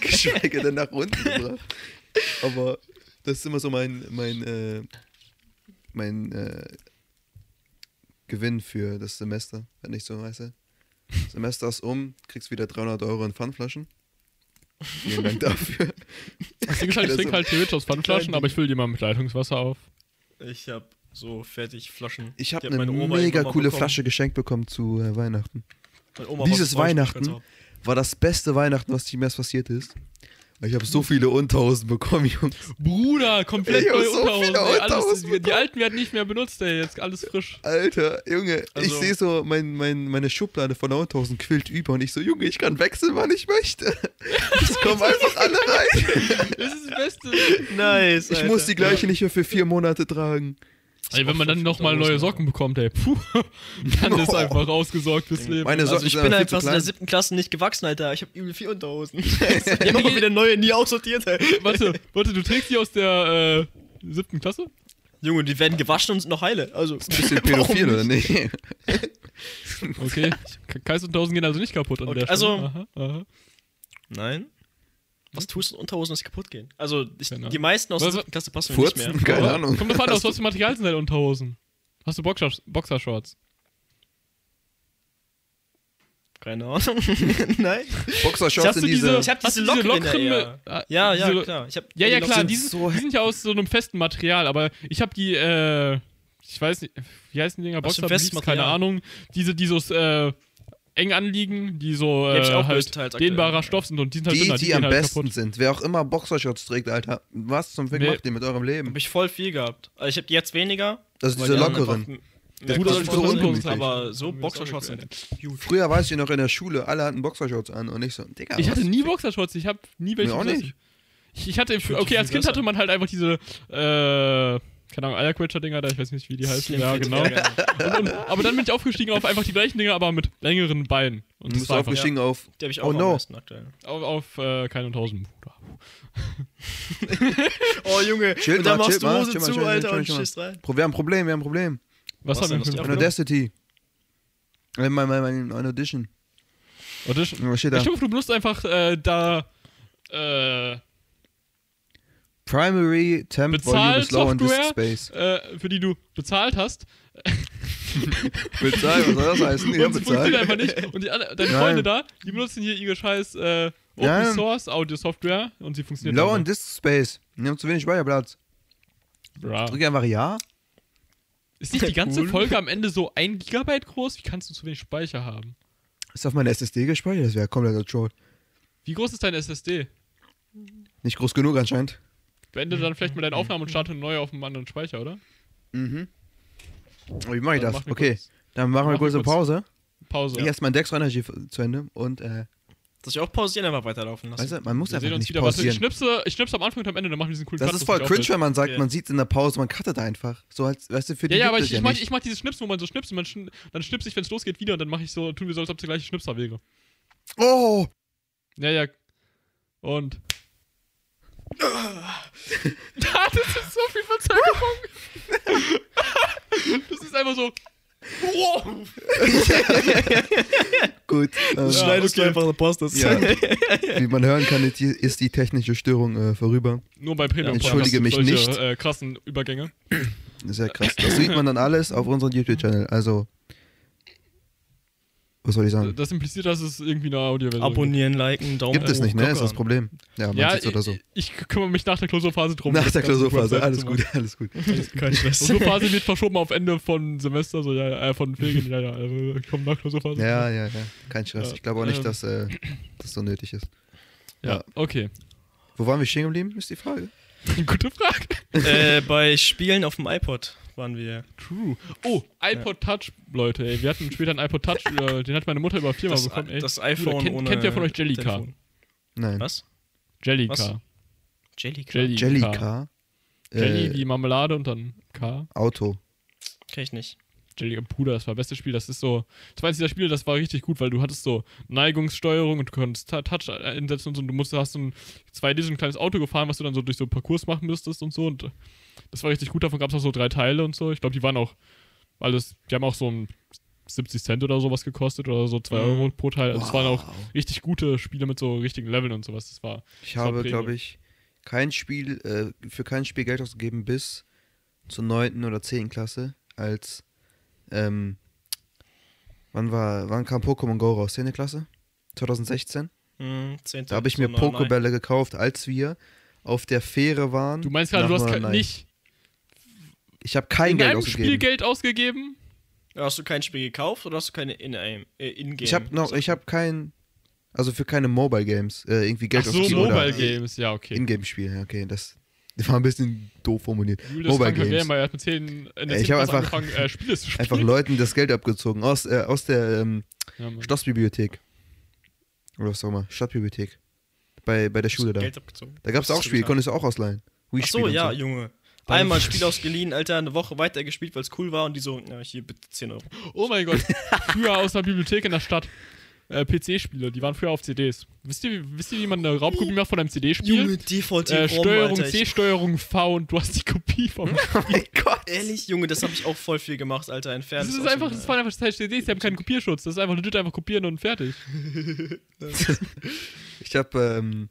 Geschweige denn nach unten gebracht. Aber das ist immer so mein, mein, äh, mein äh, Gewinn für das Semester, wenn ich so heiße. Semester ist um, kriegst wieder 300 Euro in Pfandflaschen. Vielen Dank <laughs> dafür. Das Ding ist halt, ich trinke halt theoretisch aus Pfandflaschen, aber ich fülle die mal mit Leitungswasser auf. Ich hab so fertig Flaschen. Ich habe eine meine Oma mega coole bekommen. Flasche geschenkt bekommen zu äh, Weihnachten. Dieses Weihnachten war das beste Weihnachten, was jemals passiert ist. Ich habe so viele Unterhosen bekommen, Jungs. Bruder, komplett Ich neue so Unterhosen. viele ey, alles, Unterhosen die, die alten werden nicht mehr benutzt, ey. Jetzt alles frisch. Alter, Junge, ich Also- sehe so, mein, mein, meine Schublade von der Unterhosen quillt über und ich so, Junge, ich kann wechseln, wann ich möchte. <laughs> Es kommen einfach alle rein. Das ist das Beste. Nice. Ich muss die gleiche nicht mehr für vier Monate tragen. Ey, wenn man dann nochmal 5000 neue. Socken bekommt, ey, puh, <laughs> dann ist einfach ausgesorgt fürs Leben. Meine Socken Also ich sind bin zu einfach in der siebten Klasse nicht gewachsen, Alter. Ich habe übel vier Unterhosen. <laughs> <laughs> Immer wieder neue, nie aussortiert, ey. warte, warte, du trägst die aus der äh, siebten Klasse? Junge, die werden gewaschen und sind noch heile. Also, Ein bisschen pädophil, oder nicht? Okay. Kais Unterhosen gehen also nicht kaputt an Okay, der also- Stelle. Aha, aha. Nein. Was tust du in Unterhosen, dass sie kaputt gehen? Also, ich, Ahnung. die meisten aus Was- der siebten Klasse passen mir nicht mehr. Keine Ahnung. Kommt davon aus, <laughs> was für Material sind deine Unterhosen? Hast du Boxer Boxershorts? Keine Ahnung. <laughs> Nein. Boxershorts Hast in du diese. Ich hab diese du Locken Ja, ja, diese- klar. Ich hab Ja, ja, klar, die sind sind, so- die sind ja aus so einem festen Material, aber ich habe die, äh, ich weiß nicht, wie heißen die Dinger? Was für ein Boxer festes Briefs? Keine? Ahnung. Diese, die so äh, eng anliegen, die so Die hab ich äh, auch halt dehnbarer Stoff sind und die sind halt Die, dünner, die, gehen am halt besten kaputt. sind. Wer auch immer Boxershorts trägt, Alter. Was zum Fick Nee. macht ihr mit eurem Leben? Hab ich voll viel gehabt. Also ich hab die jetzt weniger. Also weil diese die lockeren. das kosten. ist so ungemütlich. Aber so ist Boxershorts sind. Früher weiß ich noch in der Schule, alle hatten Boxershorts an und ich so, Digga. Ich hatte nie Boxershorts, ich habe nie welche Mir auch nicht. Ich, ich hatte, okay, als Kind hatte man halt einfach diese, äh, keine Ahnung, Eierquetscher-Dinger da, ich weiß nicht, wie die heißen. Ja, genau. Und, und, aber dann bin ich aufgestiegen auf einfach die gleichen Dinger, aber mit längeren Beinen. Und Du bist war einfach aufgestiegen auf. Die hab ich Oh auch am no. aktuell. auf, auf äh, keine Tausend. <laughs> Oh Junge, Chill und dann mal, machst du mal, Hose zu, chill mal, Alter, chill und schießt rein. Pro- Wir haben ein Problem, wir haben ein Problem. Was, Was haben wir denn, ein? Audacity. Äh, Mein, mein, mein, mein Audition. Audition. Was steht Ich da? glaube, du benutzt einfach äh, da äh, Primary Temp Bezahlt Volume is low on disk Software? space. äh, für die du bezahlt hast. <laughs> Bezahlt, was soll das heißen? Ja, und sie funktioniert bezahlt. einfach nicht. Und die, alle- deine Nein. Freunde da, die benutzen hier ihre scheiß äh, Open Ja. Source Audio Software und sie funktioniert Low on disk space. Wir haben zu wenig Speicherplatz. Bra. Drück einfach Ja. Ist nicht die <laughs> ganze Cool. Folge am Ende so ein Gigabyte groß? Wie kannst du zu wenig Speicher haben? Ist auf meine SSD gespeichert? Das wäre kompletter Troll. Wie groß ist deine SSD? Nicht groß genug anscheinend. Beende dann vielleicht mal deine Aufnahme und starte neu auf einem anderen Speicher, oder? Mhm. Wie mache ich Dann das? Okay, kurz dann machen wir mach kurz eine Pause. Pause. Ich erstmal Dex Energy zu Ende und äh, Soll ich auch pausieren, einfach weiterlaufen lassen? weißt du, man muss Wir einfach nicht wieder. Warte, ich pausieren. schnipse, ich schnipse am Anfang und am Ende, dann machen wir diesen coolen Das Cut, ist voll cringe, wenn man sagt, Okay. man sieht in der Pause, man cuttet einfach. So als, weißt du, für die Ja, ja, aber es ich, ja ich, mach, ich mach dieses Schnipsen, wo man so schnipst und man schn dann schnipse ich, wenn es losgeht, wieder und dann mache ich so, tun wir so, als ob es der gleiche Schnipser wäre. Oh! Ja, ja. Und. Ah, das ist so viel Verzögerung. das ist einfach so. Gut. Ähm, Ja, Schneidest okay. du einfach eine Post. Das Ja. Wie man hören kann, ist die, technische Störung äh, vorüber. Nur bei Premium Entschuldige mich solche, nicht. Äh, krassen Übergänge. Sehr krass. Das sieht man dann alles auf unserem YouTube-Channel. Also. Was soll ich sagen? Das impliziert, dass es irgendwie eine Audioversion Abonnieren, liken, Daumen Gibt es nicht, ne? Ist das. Problem. Ja, man. Ja, oder so. ich, ich kümmere mich nach der Klausurphase drum. Nach der Klausurphase, alles gut, alles gut. Stress. Klausurphase wird verschoben auf Ende von Semester, so ja, äh, von Ferien, ja, ja, also, kommt nach Klausurphase. Ja, ja, ja. Kein Stress. Ja, Ich glaube auch nicht, ähm. dass äh, das so nötig ist. ja. Ja. okay. Wo waren wir stehen geblieben, ist die Frage. <laughs> Gute Frage. äh, bei Spielen auf dem iPod waren wir. True. Oh, iPod Touch, Leute, ey. Wir hatten später einen iPod Touch, äh, <laughs> den hat meine Mutter über viermal Das, bekommen, ey. das iPhone kennt, ohne kennt wer von euch Jellica? Telefon. Nein. Was? Jellica? Jellica. Jellica. Jelly Äh, wie Marmelade und dann K. Auto. Kenn ich nicht. Jelly Bruder, das war das beste Spiel. Das ist so. Das war eines dieser Spiele, das war richtig gut, weil du hattest so Neigungssteuerung und du konntest Touch einsetzen und so. Und du musst, hast so ein 2D so ein kleines Auto gefahren, was du dann so durch so Parcours machen müsstest und so. Und äh, das war richtig gut. Davon gab es auch so drei Teile und so. Ich glaube, die waren auch alles. Die haben auch so ein 70 Cent oder sowas gekostet oder so 2 Mhm. Euro pro Teil. Also es waren auch Wow. richtig gute Spiele mit so richtigen Leveln und sowas. Das war. Ich Das habe, glaube ich, kein Spiel, äh, für kein Spiel Geld ausgegeben bis zur 9. oder 10. Klasse, als, ähm, wann war, wann kam Pokémon Go raus? 10. Klasse? 2016? Hm, 10. Da habe ich mir Pokébälle gekauft, als wir auf der Fähre waren. Du meinst gerade, du hast kein, Norderney. nicht Ich habe kein in Geld einem ausgegeben. Spiel Geld ausgegeben? Hast du kein Spiel gekauft oder hast du keine In-Game? Äh, in Ich habe noch, ich habe kein, also für keine Mobile Games äh, irgendwie Geld Ach so, ausgegeben. Mobile oder Games, ja, okay. Ingame-Spiel, ja, okay, das, das war ein bisschen doof formuliert. Julius Mobile Games. Er hat mit 10, in der Ey, 10. ich hab Klasse einfach- äh, Spiele zu <laughs> spielen. Einfach Leuten das Geld abgezogen aus, äh, aus der ähm, Ja. Schlossbibliothek. Oder was auch immer, Stadtbibliothek. Bei, bei der Schule da. Geld abgezogen. Da gab es auch Spiele, konntest du auch ausleihen. Ach so, ja, so. Junge. Einmal ein Spiel <laughs> ausgeliehen, Alter, eine Woche weiter gespielt, weil es cool war und die so, ja, hier bitte 10 Euro. Oh mein Gott. <laughs> Früher aus der Bibliothek in der Stadt. Äh, PC-Spiele, die waren früher auf CDs. Wisst ihr, wisst ihr wie man eine Raubkopie macht von einem CD-Spiel? Default Äh, Steuerung C, Steuerung V und du hast die Kopie vom. <laughs> Oh mein Gott. Ehrlich, Junge, das habe ich auch voll viel gemacht, Alter. Entfernt. Das ist einfach, das waren einfach CDs, die haben keinen Kopierschutz. Das ist einfach legit einfach kopieren und fertig. <laughs> Ich habe, ähm,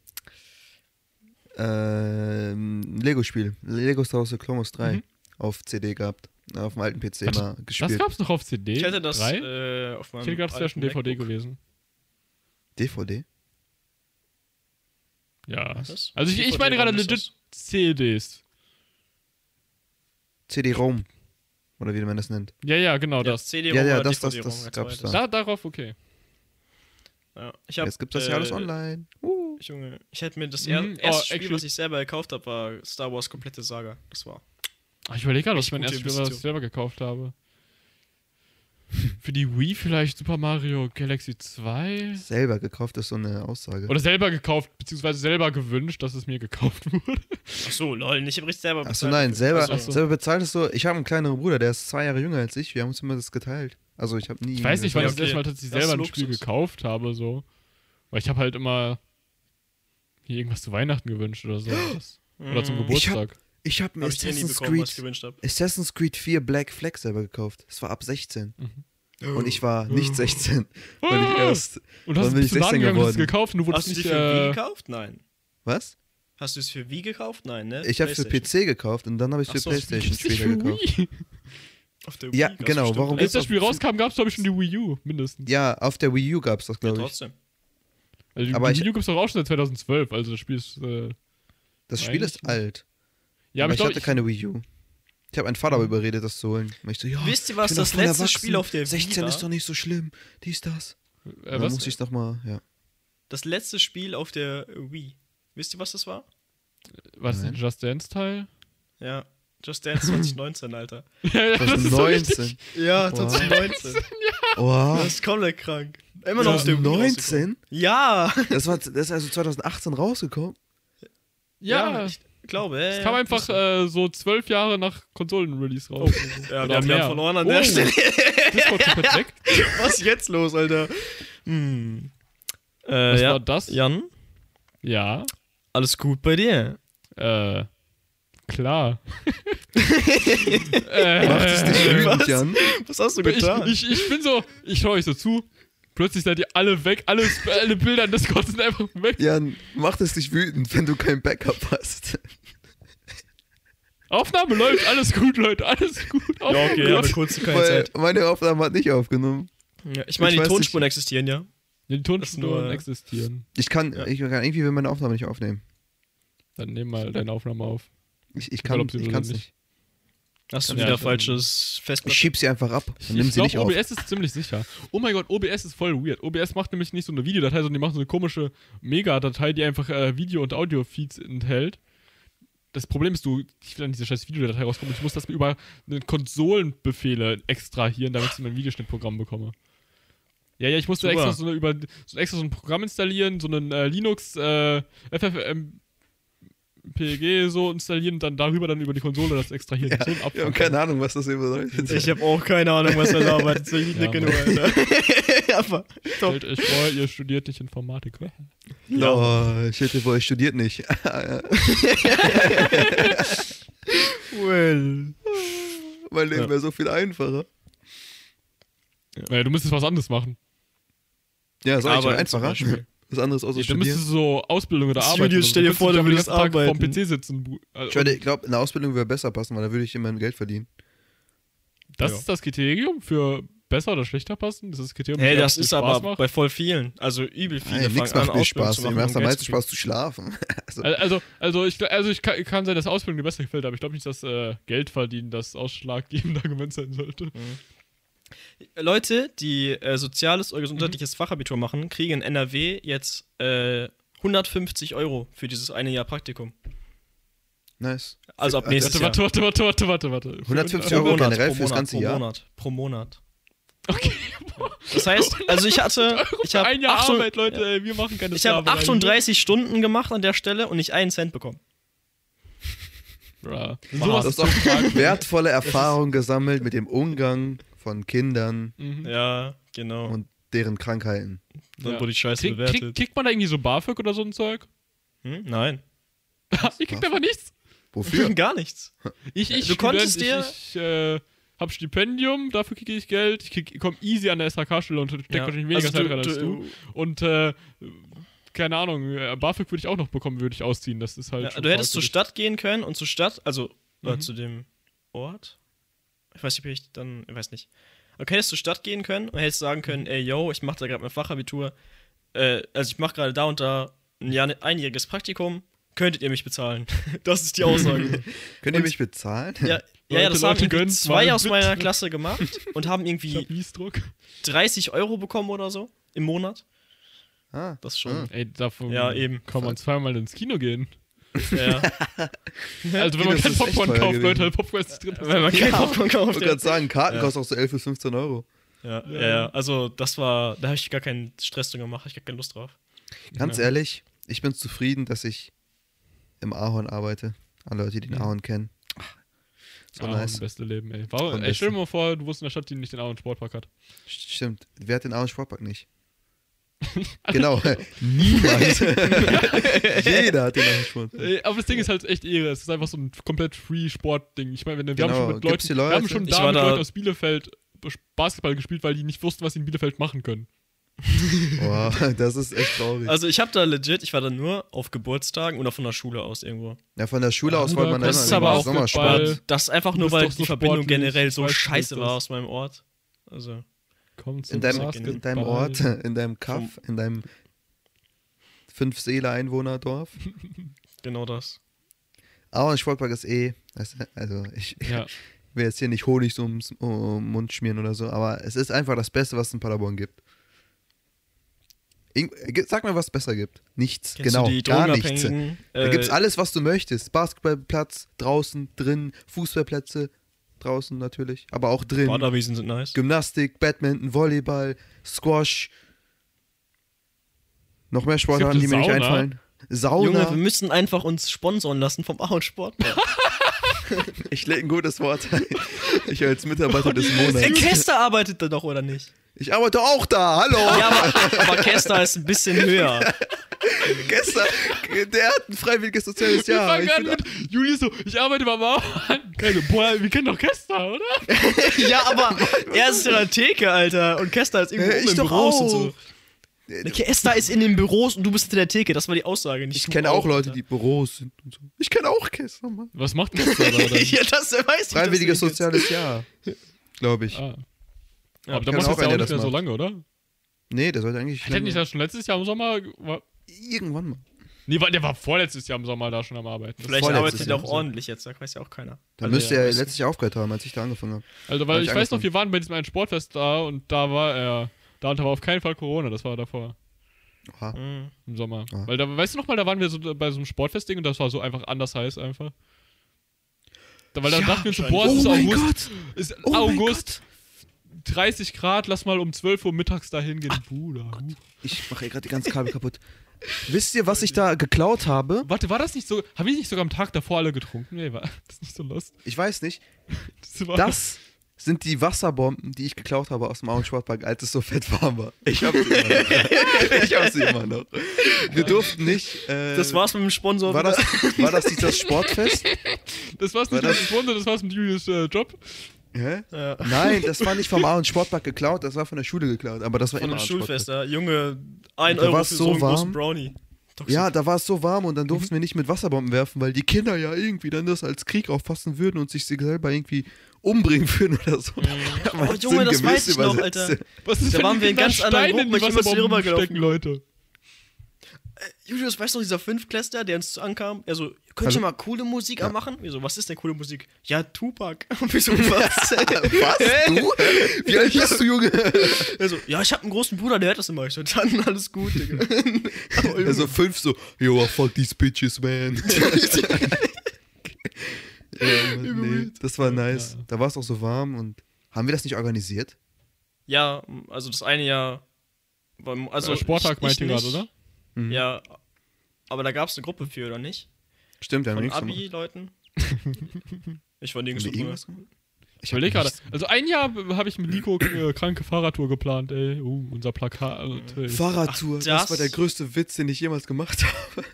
Ähm, Lego-Spiel. Lego Star Wars The Clone Wars 3 Mhm. auf CD gehabt. Auf dem alten PC Warte, mal Das gespielt. gab's noch auf CD. Ich hätte das äh, auf meinem ich hätte gedacht, das wäre schon DVD MacBook. gewesen. DVD? Ja. Was? Also ich, ich meine gerade legit CDs. CD-ROM. Oder wie man das nennt. Ja, ja, genau das? das. Ja, CD Ja, ja, oder das- das- das gab's da. Da, darauf okay. Ja. Ich hab, Jetzt gibt das ja alles äh, online. Uh. Junge, ich hätte mir das Mhm. er Oh, erste Spiel, was ich selber gekauft habe, war Star Wars komplette Saga. Das war. Ach, ich überlege gerade, was ich mein erstes Spiel war, das ich selber gekauft habe. Für die Wii vielleicht Super Mario Galaxy 2? Selber gekauft ist so eine Aussage. Oder selber gekauft, beziehungsweise selber gewünscht, dass es mir gekauft <laughs> wurde. Ach so, lol, ich habe richtig selber Achso, bezahlt nein, dafür. selber, Also, selber bezahlt ist so. Ich habe einen kleineren Bruder, der ist zwei Jahre jünger als ich. Wir haben uns immer das geteilt. Also ich habe nie. Ich weiß nicht, wann ich das okay. erste Mal tatsächlich selber ein Spiel gekauft habe, so. Weil ich habe halt immer hier irgendwas zu Weihnachten gewünscht oder so. <gasps> Oder zum. Geburtstag. Ich habe mir Hab Assassin's bekommen, was ich Creed, gewünscht habe. Assassin's Creed 4 Black Flag selber gekauft. Es war ab 16. Mhm. Und ich war nicht 16. weil ich erst. Und hast Wann du bin ich bist du sagen 16 gegangen, du hast es geworden? gekauft und du wurdest Hast du nicht. für Wii Äh, gekauft? Nein. Was? Hast du es für Wii gekauft? Nein, ne? Ich habe für PlayStation. PC gekauft und dann habe ich Ach für so, PlayStation später für gekauft. Wii. Auf der Ja, gab's genau, warum Als das Spiel rauskam, gab es, glaube ich, schon die Wii U, mindestens. Ja, auf der Wii U gab es das, Ja, glaube ich. trotzdem. Also die, Aber die Wii U gibt es doch auch schon seit 2012, also das Spiel ist. Äh, Das Spiel ist alt. Ja, aber aber ich glaub, hatte keine Wii U. Ich habe meinen Vater aber überredet, das zu holen. Und ich so, ja, Wisst ihr, was das letzte erwachsen. Spiel auf der Wii 16 war? ist doch nicht so schlimm. Dies, das. Äh, dann was? muss ich noch mal, ja. Das letzte Spiel auf der Wii. Wisst ihr, was das war? Was, Nein. den Just Dance Teil? Ja. Just Dance 2019, Alter. <laughs> ja, ja, Das ist so richtig. 19. Ja, Wow. 2019. Oh, Das ist komplett krank. Immer noch auf der Wii 19? Ja. Das, war, das ist also 2018 rausgekommen. Ja, ich glaube, es ey. kam einfach äh, so zwölf Jahre nach Konsolen-Release raus. Ja, Oder wir haben mehr. ja verloren an Oh. der Stelle. <laughs> Was ist jetzt los, Alter? Hm. Äh, Was ja. war das? Jan, Ja, alles gut bei dir? äh, klar. <laughs> äh, Macht es dich was? Jan? Was hast du ich, getan? ich, ich bin so, ich schaue euch so zu. Plötzlich seid ihr alle weg, alles, alle Bilder in Discord sind einfach weg. Jan, macht es dich wütend, wenn du kein Backup hast. Aufnahme läuft, alles gut, Leute, alles gut. ja, okay, Gott. aber kurz keine Weil Zeit. meine Aufnahme hat nicht aufgenommen. Ja, ich meine, ich die Tonspuren existieren ja. Ja, die Tonspuren nur- existieren. Ich kann, Ja. ich kann irgendwie will meine Aufnahme nicht aufnehmen. Dann nimm mal deine Aufnahme auf. Ich, ich kann kann's oder nicht. Hast du Ja, wieder ich- falsches Ich Festplatte? schieb sie einfach ab. Dann nimm ich sie nicht auf. OBS ist ziemlich sicher. Oh mein Gott, OBS ist voll weird. OBS macht nämlich nicht so eine Videodatei, sondern die macht so eine komische Megadatei, die einfach äh, Video- und Audio-Feeds enthält. Das Problem ist, du, ich will an diese scheiß Videodatei rauskommen. Ich muss das über eine Konsolenbefehle extrahieren, damit ich mein Videoschnittprogramm bekomme. Ja, ja, ich musste Super. extra so, eine, über, so extra so ein Programm installieren, so einen äh, Linux äh, FFmpeg so installieren und dann darüber dann über die Konsole das extrahieren. Ja, Ich Abfuck. habe keine Ahnung, was das bedeutet. Ich habe auch keine Ahnung, was er labert. Das will ich Ja, nicht genug, Alter. <laughs> aber top. Stellt euch vor, ihr studiert nicht Informatik. Oh, shit, vor, ich studiert nicht. <laughs> Well. mein Leben Ja. wäre so viel einfacher. Naja, du müsstest was anderes machen. Ja, sag ich Arbeiten mal zum einfacher. Beispiel. Was anderes außer Ja, dann studieren. müsstest du so Ausbildung oder Studium, Arbeit. stell dir vor, du würdest Tag vorm arbeiten. PC sitzen. äh, Ich, ich glaube, eine Ausbildung würde besser passen, weil da würde ich immer Geld verdienen. Das Ja. ist das Kriterium für besser oder schlechter passen? Das ist das Kriterium, Hey, für das viel ist Spaß aber macht? bei voll vielen. Also übel viele Nein, nichts macht mir Spaß. Mir macht am meisten Spaß zu schlafen. <laughs> also, Al- Also, also, ich, also ich kann, kann sein, dass Ausbildung dir besser gefällt, aber ich glaube nicht, dass äh, Geld verdienen das ausschlaggebende Argument sein sollte. Leute, die äh, soziales oder gesundheitliches Fachabitur machen, kriegen in NRW jetzt äh, 150 Euro für dieses eine Jahr Praktikum. nice. Also ab nächstes Warte, Jahr. warte, warte, warte, warte, warte. 150 Pro Euro Monat, generell pro fürs Monat, ganze pro Jahr? Monat, pro Monat. Okay. Das heißt, <laughs> also ich hatte, ich habe ein Jahr Arbeit, Leute, ey, wir machen keine ich habe Sklaverei. 38 Stunden gemacht an der Stelle und nicht einen Cent bekommen. Bruh. Du Sowas hast ist auch <laughs> <laughs> wertvolle Erfahrung gesammelt mit dem Umgang von Kindern Mhm. Ja, genau. und deren Krankheiten. dann Ja. wurde ich scheiße Krieg, krieg, bewertet. kriegt man da irgendwie so BAföG oder so ein Zeug? Hm? Nein. <laughs> Ihr kriegt einfach nichts. Wofür? <laughs> Gar nichts. <laughs> Ich, ich, Du konntest dir- Ich, ich äh, hab Stipendium, dafür kriege ich Geld. Ich krieg, komm easy an der SHK-Stelle und steck Ja. wahrscheinlich weniger Also Zeit rein als du- du. Und äh, keine Ahnung, äh, BAföG würde ich auch noch bekommen, würde ich ausziehen. Das ist halt. Ja, schon du hättest zur. Stadt gehen können und zur Stadt, also äh, Mhm. zu dem Ort. Ich weiß nicht, ob ich dann, ich weiß nicht. Okay, hättest zur Stadt gehen können und hättest sagen können, ey, yo, ich mache da gerade mein Fachabitur. Äh, also ich mache gerade da und da ein Jahr, einjähriges Praktikum. Könntet ihr mich bezahlen? <laughs> Das ist die Aussage. <laughs> Könnt ihr mich bezahlen? ja, ja, ja, das Leute, haben gönnt zwei aus bitte. meiner Klasse gemacht <laughs> und haben irgendwie hab Wiesdruck. 30 Euro bekommen oder so im Monat. Ah, Das ist schon. Ey, davon Ja, eben. kann man zweimal ins Kino gehen. Ja, <laughs> Also wenn man kein Popcorn kauft. Leute, Popcorn ist nicht drin. wenn man kein Ja. Popcorn Ich kauft. wollte Ja. gerade sagen, Karten Ja. kosten auch so 11 bis 15 Euro. Ja, ja, ja, also das war, da habe ich gar keinen Stress drin gemacht, ich gar keine Lust drauf. Ganz Ja. ehrlich, ich bin zufrieden, dass ich im Ahorn arbeite. An Leute, die den. Ahorn kennen. So ah, nice. Das beste Leben, ey. Warum, Am ey, stell dir mal vor, du wusstest in der Stadt, die nicht den Ahorn Sportpark hat. Stimmt. Wer hat den Ahorn Sportpark nicht? <laughs> genau. <laughs> Niemand. <laughs> Jeder hat den. Ey, aber das Ding ist halt echt Ehre. Es ist einfach so ein komplett Free-Sport-Ding. Ich meine, wir, Genau. haben schon mit Leuten, die wir haben Leute? schon da mit da- Leuten aus Bielefeld Basketball gespielt, weil die nicht wussten, was sie in Bielefeld machen können. Boah, das ist echt traurig. Also ich habe da legit, ich war da nur auf Geburtstagen oder von der Schule aus irgendwo. ja, von der Schule Ja, aus wollte man das immer ist aber auch Sommersport. Das ist einfach nur, weil so die Verbindung generell so scheiße war aus meinem Ort. Also, Komm zum In deinem, Basketball. in deinem Ort, <laughs> in deinem Kaff, in deinem fünf Seele Einwohnerdorf. <laughs> genau das. Ahorn Sportpark ist eh, also ich Ja. will jetzt hier nicht Honig so ums um Mund schmieren oder so, aber es ist einfach das Beste, was es in Paderborn gibt. Ge- Sag mir, was es besser gibt. Nichts, Kennst genau, gar nichts. Da Äh, gibt's alles, was du möchtest. Basketballplatz, draußen, drin, Fußballplätze, draußen natürlich, aber auch drin. Baderwiesen sind nice. Gymnastik, Badminton, Volleyball, Squash. Noch mehr Sportarten, die mir nicht einfallen. Sauna. Junge, wir müssen einfach uns sponsoren lassen vom Ahorn Sport. <laughs> <laughs> ich lege ein gutes Wort ein. Ich als Mitarbeiter des Monats. Der Kester arbeitet da doch, oder nicht? Ich arbeite auch da, hallo. Ja, aber, aber Kester ist ein bisschen höher. <laughs> <laughs> Gestern, der hat ein freiwilliges soziales Wir Jahr. fangen Ich an mit Julius so, ich arbeite beim Ahorn. Keine, boah, wir kennen doch Kester, oder? <laughs> Ja, aber er ist in der Theke, Alter. Und Kester ist irgendwo Äh, in doch Büros auch. und so. Der Kester ist in den Büros und du bist in der Theke. Das war die Aussage. Nicht Ich kenne auch Leute, Alter. die Büros sind und so. Ich kenne auch Kester, Mann. Was macht Kester da dann? <laughs> ja, das weiß ich. Freiwilliges soziales Jahr. Glaube ich. Ah. Ja, aber da auch jetzt ja auch der nicht mehr so lange, oder? Nee, der sollte eigentlich. Hat nicht länger- das schon letztes Jahr im Sommer. Irgendwann mal. nee, war- der war vorletztes Jahr im Sommer da schon am Arbeiten. Vielleicht Vorletztes arbeitet er auch ordentlich jetzt. Da weiß ja auch keiner. Da Also, müsste ja, er letztes Jahr aufgehört haben, als ich da angefangen habe. Also, weil Hab ich, ich weiß noch, wir waren bei diesem einen Sportfest da und da war er. Da war auf keinen Fall Corona, das war davor. Oha. Mhm. Im Sommer. Ah. Weil da, weißt du noch mal, da waren wir so bei so einem Sportfestding und das war so einfach anders heiß einfach. Da, weil dann Ja, dachten wir wahrscheinlich. boah, es Oh ist mein August. Ist Oh mein August. 30 Grad, lass mal um 12 Uhr mittags da hingehen. Bruder. huh. Ich mache gerade die ganzen Kabel kaputt. Wisst ihr, was ich da geklaut habe? Warte, war das nicht so. Haben wir nicht sogar am Tag davor alle getrunken? Nee, war <laughs> das nicht so lost. Ich weiß nicht. <laughs> Das war Das sind die Wasserbomben, die ich geklaut habe aus dem Augen Sportpark, als es so fett warm war. Ich habe sie immer noch. <laughs> Ich habe sie immer noch. Wir durften nicht. Äh, Das war's mit dem Sponsor. War das, war das nicht das Sportfest? Das war's War nicht das- mit dem Sponsor, das war's mit Julius äh, Job. Hä? Ja. Nein, das war nicht vom <laughs> Ahorn Sportpark geklaut, das war von der Schule geklaut. Aber das war Von immer dem Ahorn Schulfest, ja. Junge, ein Euro für so so einen großen warm. Brownie. Toxic. Ja, da war es so warm und dann durften wir nicht mit Wasserbomben werfen, weil die Kinder ja irgendwie dann das als Krieg auffassen würden und sich selber irgendwie umbringen würden oder so. <laughs> Aber Oh, Junge, das weiß ich noch. Alter. <laughs> Was ist, Da waren wir in ganz anderen Gruppen, ich bin rübergelaufen. Leute? Julius, weißt du noch, dieser Fünftklässler, der uns ankam? Er so, könnt ihr Also- mal coole Musik anmachen? Wir so, was ist denn coole Musik? Ja, Tupac. <laughs> Und wir so, <laughs> was? Was? Du? Wie alt bist du, Junge? <laughs> Er so, ja, ich hab einen großen Bruder, der hört das immer. Ich so, dann alles gut, Digga. Also fünf so, yo, fuck these bitches, man. ja, Mann, nee, das war nice. Da war es auch so warm und haben wir das nicht organisiert? ja, also das eine Jahr. Also Also Sporttag meint ich ihr gerade, oder? Mhm. Ja, aber da gab es eine Gruppe für, oder nicht? Stimmt, wir haben Von. Abi-Leuten. <laughs> ich war nirgends irgendwas gemacht? Ich überlege gerade. nichts- Also ein Jahr habe ich mit Nico äh, kranke Fahrradtour geplant, ey. Uh, unser Plakat. Ey. Fahrradtour, Ach, das, das- war der größte Witz, den ich jemals gemacht <laughs> habe.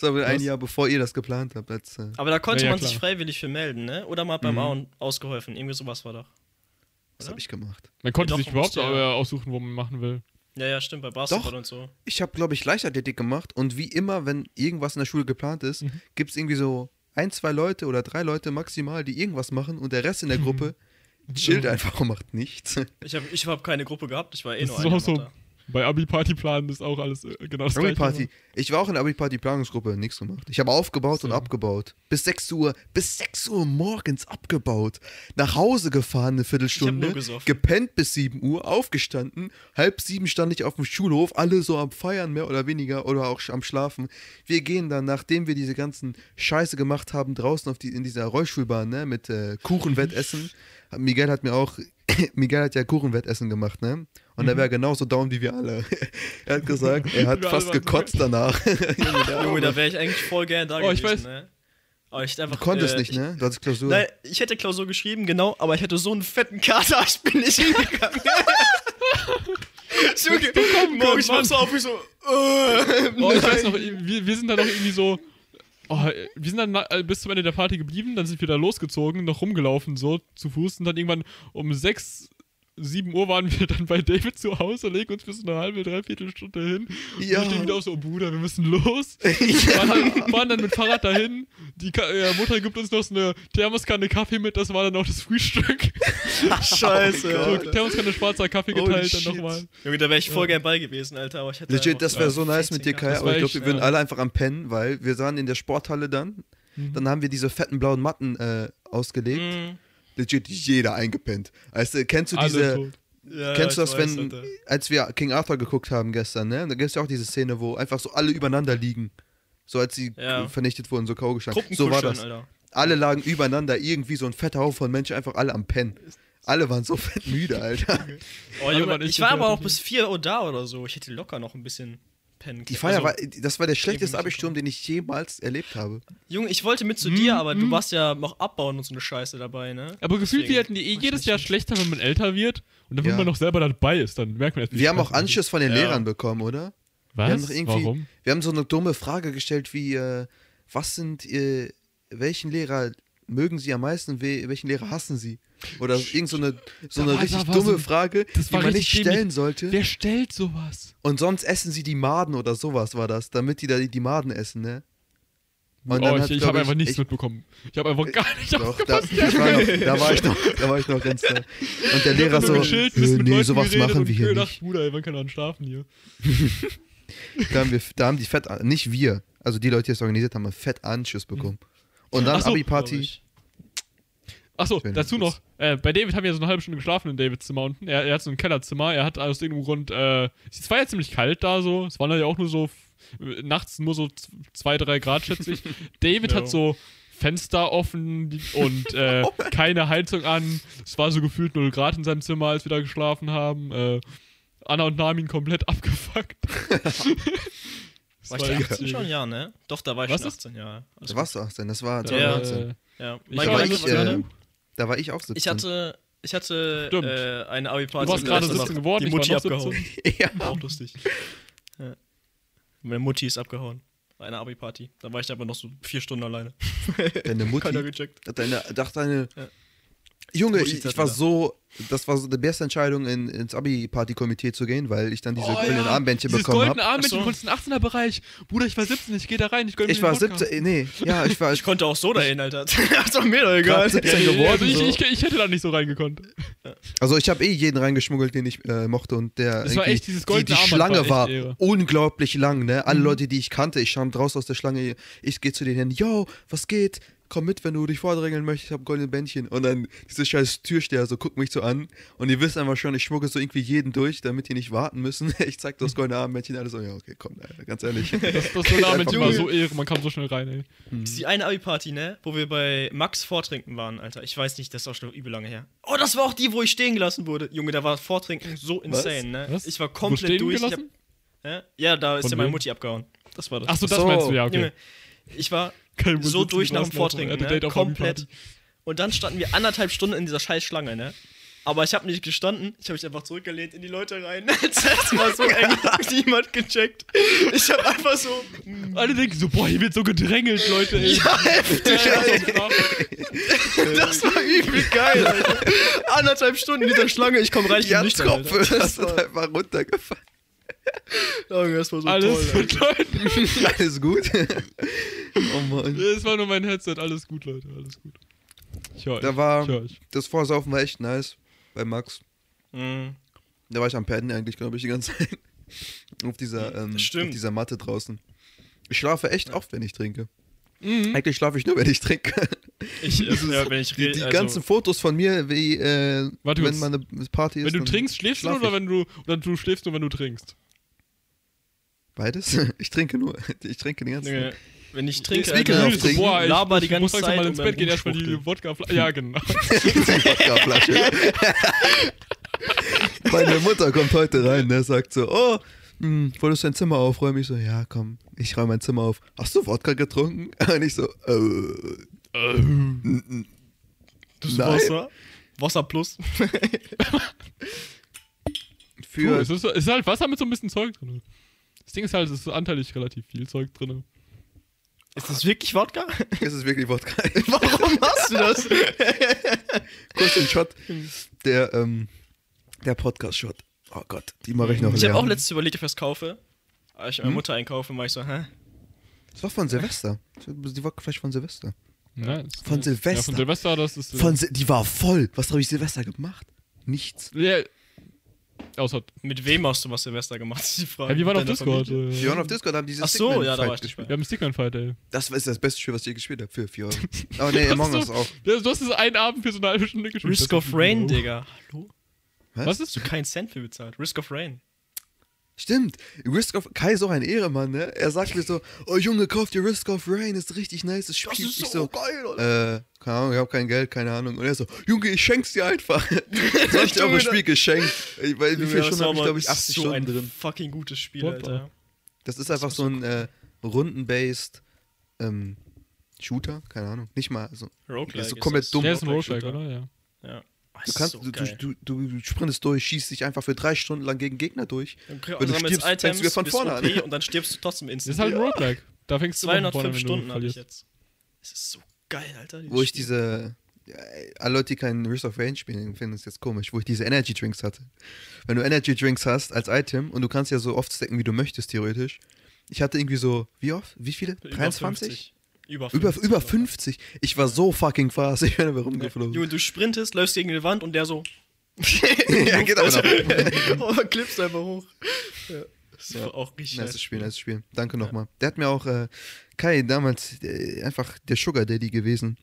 Das war ein? Jahr bevor ihr das geplant habt. Als, äh, Aber da konnte Ja, ja, man sich klar. freiwillig für melden, ne? Oder man hat beim Mhm. Auen ausgeholfen. Irgendwie sowas war doch. was habe ich gemacht? Man konnte Doch, sich überhaupt ja- äh, aussuchen, wo man machen will. Ja, ja, stimmt, bei Basketball und so. Ich habe, glaube ich, Leichtathletik gemacht und wie immer, wenn irgendwas in der Schule geplant ist, Mhm. gibt es irgendwie so ein, zwei Leute oder drei Leute maximal, die irgendwas machen und der Rest in der <laughs> Gruppe chillt einfach und macht nichts. Ich habe ich hab keine Gruppe gehabt, ich war eh Das nur ist eine auch so. Bei Abi-Party planen ist auch alles äh, genau das gleiche. Abi-Party. Ich war auch in der Abi-Party-Planungsgruppe, nichts gemacht. Ich habe aufgebaut und So. abgebaut. Bis 6 Uhr, bis 6 Uhr morgens abgebaut. Nach Hause gefahren eine Viertelstunde. Gepennt bis 7 Uhr, aufgestanden. Halb sieben stand ich auf dem Schulhof, alle so am Feiern mehr oder weniger oder auch am Schlafen. Wir gehen dann, nachdem wir diese ganzen Scheiße gemacht haben, draußen auf die, in dieser Rollstuhlbahn, ne, mit äh, Kuchenwettessen. <laughs> Miguel hat mir auch, <coughs> Miguel hat ja Kuchenwettessen gemacht, ne? Und Mhm. er wäre genauso down wie wir alle. <laughs> er hat gesagt, er hat fast waren so gekotzt danach. <laughs> Junge, da wäre ich eigentlich voll gern da Oh, ich gewesen, weiß. ne? Aber ich hätte einfach, Du konntest äh, nicht, ne? Du hattest Klausur. Nein, ich hätte Klausur geschrieben, genau, aber ich hatte so einen fetten Kater, <laughs> ich bin nicht hingegangen. Junge, morgen ich mach so auf, ich so, äh, Oh, ich weiß noch, wir, wir sind dann noch irgendwie so. Oh, wir sind dann äh, bis zum Ende der Party geblieben, dann sind wir da losgezogen, noch rumgelaufen, so zu Fuß und dann irgendwann um 6, 7 Uhr waren wir dann bei David zu Hause, legen uns bis eine halbe, dreiviertel Stunde hin. Und Ja. wir stehen wieder auf so, oh Bruder, wir müssen los. <laughs> Fahren, dann, fahren dann mit Fahrrad dahin. Die Ka äh, Mutter gibt uns noch so eine Thermoskanne Kaffee mit, das war dann auch das Frühstück. <laughs> Scheiße. Oh So. Thermoskanne schwarzer Kaffee Holy geteilt dann shit. nochmal. Junge, da wäre ich voll gern bei gewesen, Alter, aber ich hätte Legit, das wäre so nice mit dir, Kai, aber ich glaube, wir würden ja. alle einfach am Pennen, weil wir waren in der Sporthalle dann. Mhm. Dann haben wir diese fetten blauen Matten äh, ausgelegt. Mhm. Legit, jeder eingepennt. Also, kennst du diese. Ja, kennst du das, weiß, wenn, Alter. als wir King Arthur geguckt haben gestern, ne? Da gibt es ja auch diese Szene, wo einfach so alle übereinander liegen. So als sie Ja. vernichtet wurden, so K.O. gestanden. So war das. Alter. Alle lagen übereinander, irgendwie so ein fetter Haufen von Menschen, einfach alle am Pennen. Alle waren so <laughs> fett müde, Alter. <laughs> Oh, Junge, ich war aber auch bis 4 Uhr da oder so. Ich hätte locker noch ein bisschen pennen Die. Feier Also, war, das war der schlechteste Abisturm, den ich jemals erlebt habe. Junge, ich wollte mit zu Mhm, dir, aber du warst ja noch abbauen und so eine Scheiße dabei, ne? Aber gefühlt Deswegen werden die eh jedes Jahr schlechter, wenn man älter wird. Und dann, wenn Ja. man noch selber dabei ist, dann merkt man erst, Wir haben auch. Anschiss von den Ja. Lehrern bekommen, oder? Was? Wir haben doch irgendwie, Warum? wir haben so eine dumme Frage gestellt wie, äh, was sind, äh, welchen Lehrer mögen Sie am meisten, we welchen Lehrer hassen Sie? Oder irgend so eine, so Da eine richtig da dumme so- Frage, das die man nicht stellen dämlich. sollte. Wer stellt sowas? Und sonst essen Sie die Maden oder sowas war das, damit die da die, Maden essen, ne? Und oh, dann ich, ich habe einfach nichts ich, mitbekommen. Ich habe einfach gar nicht Doch, da, aufgepasst. ich war noch, da war ich noch, da war ich noch ganz da. Und der Lehrer so, äh, nee, Leuten sowas machen wir hier gedacht, nicht. Bruder, wann kann man schlafen hier? <laughs> Da haben, wir, da haben die fett, nicht wir, also die Leute, die es organisiert haben, einen fett Anschiss bekommen. Und dann so, Abi-Party. Achso, dazu noch. Äh, bei David haben wir so eine halbe Stunde geschlafen in Davids Zimmer unten. Er, er hat so ein Kellerzimmer. Er hat aus irgendeinem Grund. Äh, es war ja ziemlich kalt da so. Es waren ja auch nur so. Nachts nur so zwei, drei Grad, schätze ich. <laughs> David Ja. hat so Fenster offen und äh, <laughs> keine Heizung an. Es war so gefühlt 0 Grad in seinem Zimmer, als wir da geschlafen haben. Äh, Anna und Namin komplett abgefuckt. <laughs> Das War ich da echt 18 schwierig. schon? Ja, ne? Doch, da war ich Was schon ist? 18, ja. Also, Was war's denn? Das war Ja, 2018. äh, Ja. Ich da, war war ich, äh, da war ich auch 17. ich hatte, ich hatte äh, eine Abi-Party. Du warst gerade da ist 17 noch geworden, Die ich war Mutti noch abgehauen. 17. <laughs> ja. Auch lustig. Ja. Meine Mutti ist abgehauen. Bei einer Abi-Party. Da war ich einfach noch so vier Stunden alleine. Deine <laughs> Mutti. Keiner gecheckt. Deine, dachte deine. Ja. Junge, ich, ich war so. Das war so die beste Entscheidung, in, ins Abi-Party-Komitee zu gehen, weil ich dann diese Oh, goldenen ja. Armbändchen Dieses bekommen goldene habe. Armbändchen, du konntest einen 18er-Bereich. Bruder, ich war 17, ich gehe da rein, ich gönn mir Ich den war Podcast. 17. Nee, ja, <laughs> ich war. Ich konnte auch so dahin, Alter. <laughs> ist doch mir doch egal. Grad 17 Ja, geworden. also ich, so. ich, ich hätte da nicht so reingekonnt. Also ich habe eh jeden reingeschmuggelt, den ich äh, mochte und der Das war echt dieses die, goldene die Armband Schlange war war, unglaublich lang, ne? Alle Mhm. Leute, die ich kannte, ich stand raus aus der Schlange, ich gehe zu denen hin, yo, was geht? Komm mit, wenn du dich vordrängeln möchtest, ich habe goldene Bändchen. Und dann diese scheiß Türsteher so guckt mich so an und ihr wisst einfach schon, ich schmuggle so irgendwie jeden durch, damit die nicht warten müssen. <laughs> Ich zeig das goldene Armbändchen, alle so, ja, okay, komm, Alter, ganz ehrlich. <laughs> Das, das <laughs> goldene Armbändchen war so Ehre, man kam so schnell rein, ey. Das ist die eine Abi-Party, ne? Wo wir bei Max Vortrinken waren, Alter. Ich weiß nicht, das ist auch schon übel lange her. Oh, das war auch die, wo ich stehen gelassen wurde. Junge, da war Vortrinken so insane, ne? Was? Ich war komplett durch. Hab, ja? ja, da ist Von ja meine? Mutti abgehauen. Das war das. Achso, das So. meinst du, ja, okay. Junge, ich war Kein so durch nach dem hatte ne? Komplett. Und dann standen wir anderthalb Stunden in dieser scheiß Schlange, ne? Aber ich habe nicht gestanden, ich habe mich einfach zurückgelehnt in die Leute rein. <laughs> Das Mal so <laughs> eng, niemand gecheckt. Ich habe einfach so. Alle denken so, boah, hier wird so gedrängelt, Leute, ey. Ja, <laughs> heftig, krass. Das war übel geil, Alter. Anderthalb Stunden in dieser Schlange, ich komme rein, ich bin nüchtern, Kopf Alter. ist einfach runtergefallen. <laughs> Das war so Alles toll. gut, Leute. <laughs> Alles gut? <laughs> oh Mann. Das war nur mein Headset. Alles gut, Leute. Alles gut. Ich höre euch. Da war- Ich euch. Das Vorsaufen war echt nice bei Max. Mhm. Da war ich am Pennen eigentlich, glaube ich, die ganze Zeit. auf, dieser, ähm, Das stimmt. auf dieser Matte draußen. Ich schlafe echt oft, wenn ich trinke. Mhm. Eigentlich schlafe ich nur, wenn ich trinke. Ich, äh, ja, wenn ich Die, die also, ganzen Fotos von mir, wie äh, wenn kurz. mal eine Party ist. Wenn du trinkst, schläfst du oder wenn du oder du schläfst nur, wenn du trinkst? Beides? <laughs> Ich trinke nur. Ich trinke die ganze Junge, Zeit. wenn ich trinke, Speaking Alter, of so, trinken, boah, ich, laber ich, die ich ganze muss Zeit mal ins dann Bett gehen, erstmal die rumschwuchteln. Wodka <laughs> Ja, genau. die Wodkaflasche. <laughs> Meine Mutter kommt heute rein, ne, sagt so, oh, hm, wolltest du dein Zimmer aufräumen? Ich so, ja, komm, ich räume mein Zimmer auf. Hast du Wodka getrunken? Und ich so, äh, n- das Nein. Wasser. Wasser plus. für, Cool, es, ist, es ist halt Wasser mit so ein bisschen Zeug drin. Das Ding ist halt, es ist anteilig relativ viel Zeug drin. Ist das wirklich Wodka? <laughs> ist es wirklich Wodka? <laughs> Warum hast du das? <laughs> Kurz den Shot, der, ähm, der Podcast-Shot. Oh Gott, die mache ich noch Ich habe auch letztens überlegt, ob ich was kaufe. Als ich meine Hm? Mutter einkaufe, war ich so, hä? Das war von Silvester. Die war vielleicht von Silvester. Nice. Von. Silvester. Ja, von Silvester, das ist. Von Sil die war voll. Was habe ich Silvester gemacht? Nichts. Ja, außer. Mit wem hast du was Silvester gemacht? <laughs> Ist die Frage. Ja, wir waren auf Discord. Familie? äh, Wir waren auf Discord, haben dieses Ach so, Stickman ja, da war ich gespielt. Wir haben Stickman Fight, ey. Das ist das beste Spiel, was ich je gespielt habe, für 4 Euro. <laughs> Aber nee, Among Us auch. Du hast es einen Abend für so eine halbe Stunde gespielt. Risk of Rain, Digga. Hallo? Was? Was ist? Hast du keinen Cent für bezahlt? Risk of Rain. Stimmt. Risk of Kai ist auch ein Ehremann, ne? Er sagt mir so, oh Junge, kauf dir Risk of Rain, ist richtig nice, das Spiel. ich so, geil, Alter. äh, keine Ahnung, ich habe kein Geld, keine Ahnung. Und er so, Junge, ich schenk's dir einfach. <laughs> 20 Euro Spiel geschenkt. Ey, Weil wie viele Stunden habe ich, glaube ich, ist 80 so Stunden ein drin. fucking gutes Spiel, What Alter. Das ist einfach so ein äh, runden-based ähm, Shooter, keine Ahnung. Nicht mal so. Roguelike. Das ist so ist komplett das. dumm. Der ist ein Roguelike oder? Ja. Ja. Du kannst, so du, du, du, du sprintest durch, schießt dich einfach für drei Stunden lang gegen Gegner durch. Dann wenn du stirbst, fängst du wieder von vorne OP an. Und dann stirbst du trotzdem Das instant. ist halt ein Roguelike. Da fängst du von vorne 205 an, Stunden habe ich jetzt. Es ist so geil, Alter. Wo ich Spiel. diese. Ja, alle Leute, die keinen Risk of Rain spielen, finden es jetzt komisch, wo ich diese Energy Drinks hatte. Wenn du Energy Drinks hast als Item und du kannst ja so oft stacken, wie du möchtest, theoretisch. Ich hatte irgendwie so, wie oft? Wie viele? Über 23? 50. Über 50. Über, über 50. Ich war so fucking fast. <laughs> Ich bin aber rumgeflogen. Junge, du sprintest, läufst gegen die Wand und der so. <laughs> ja, geht aber noch. <laughs> oh, klippst einfach hoch. Ja. Das war auch richtig Nice Spiel, nice Spiel. Danke nochmal. Der hat mir auch, äh, Kai, damals äh, einfach der Sugar Daddy gewesen.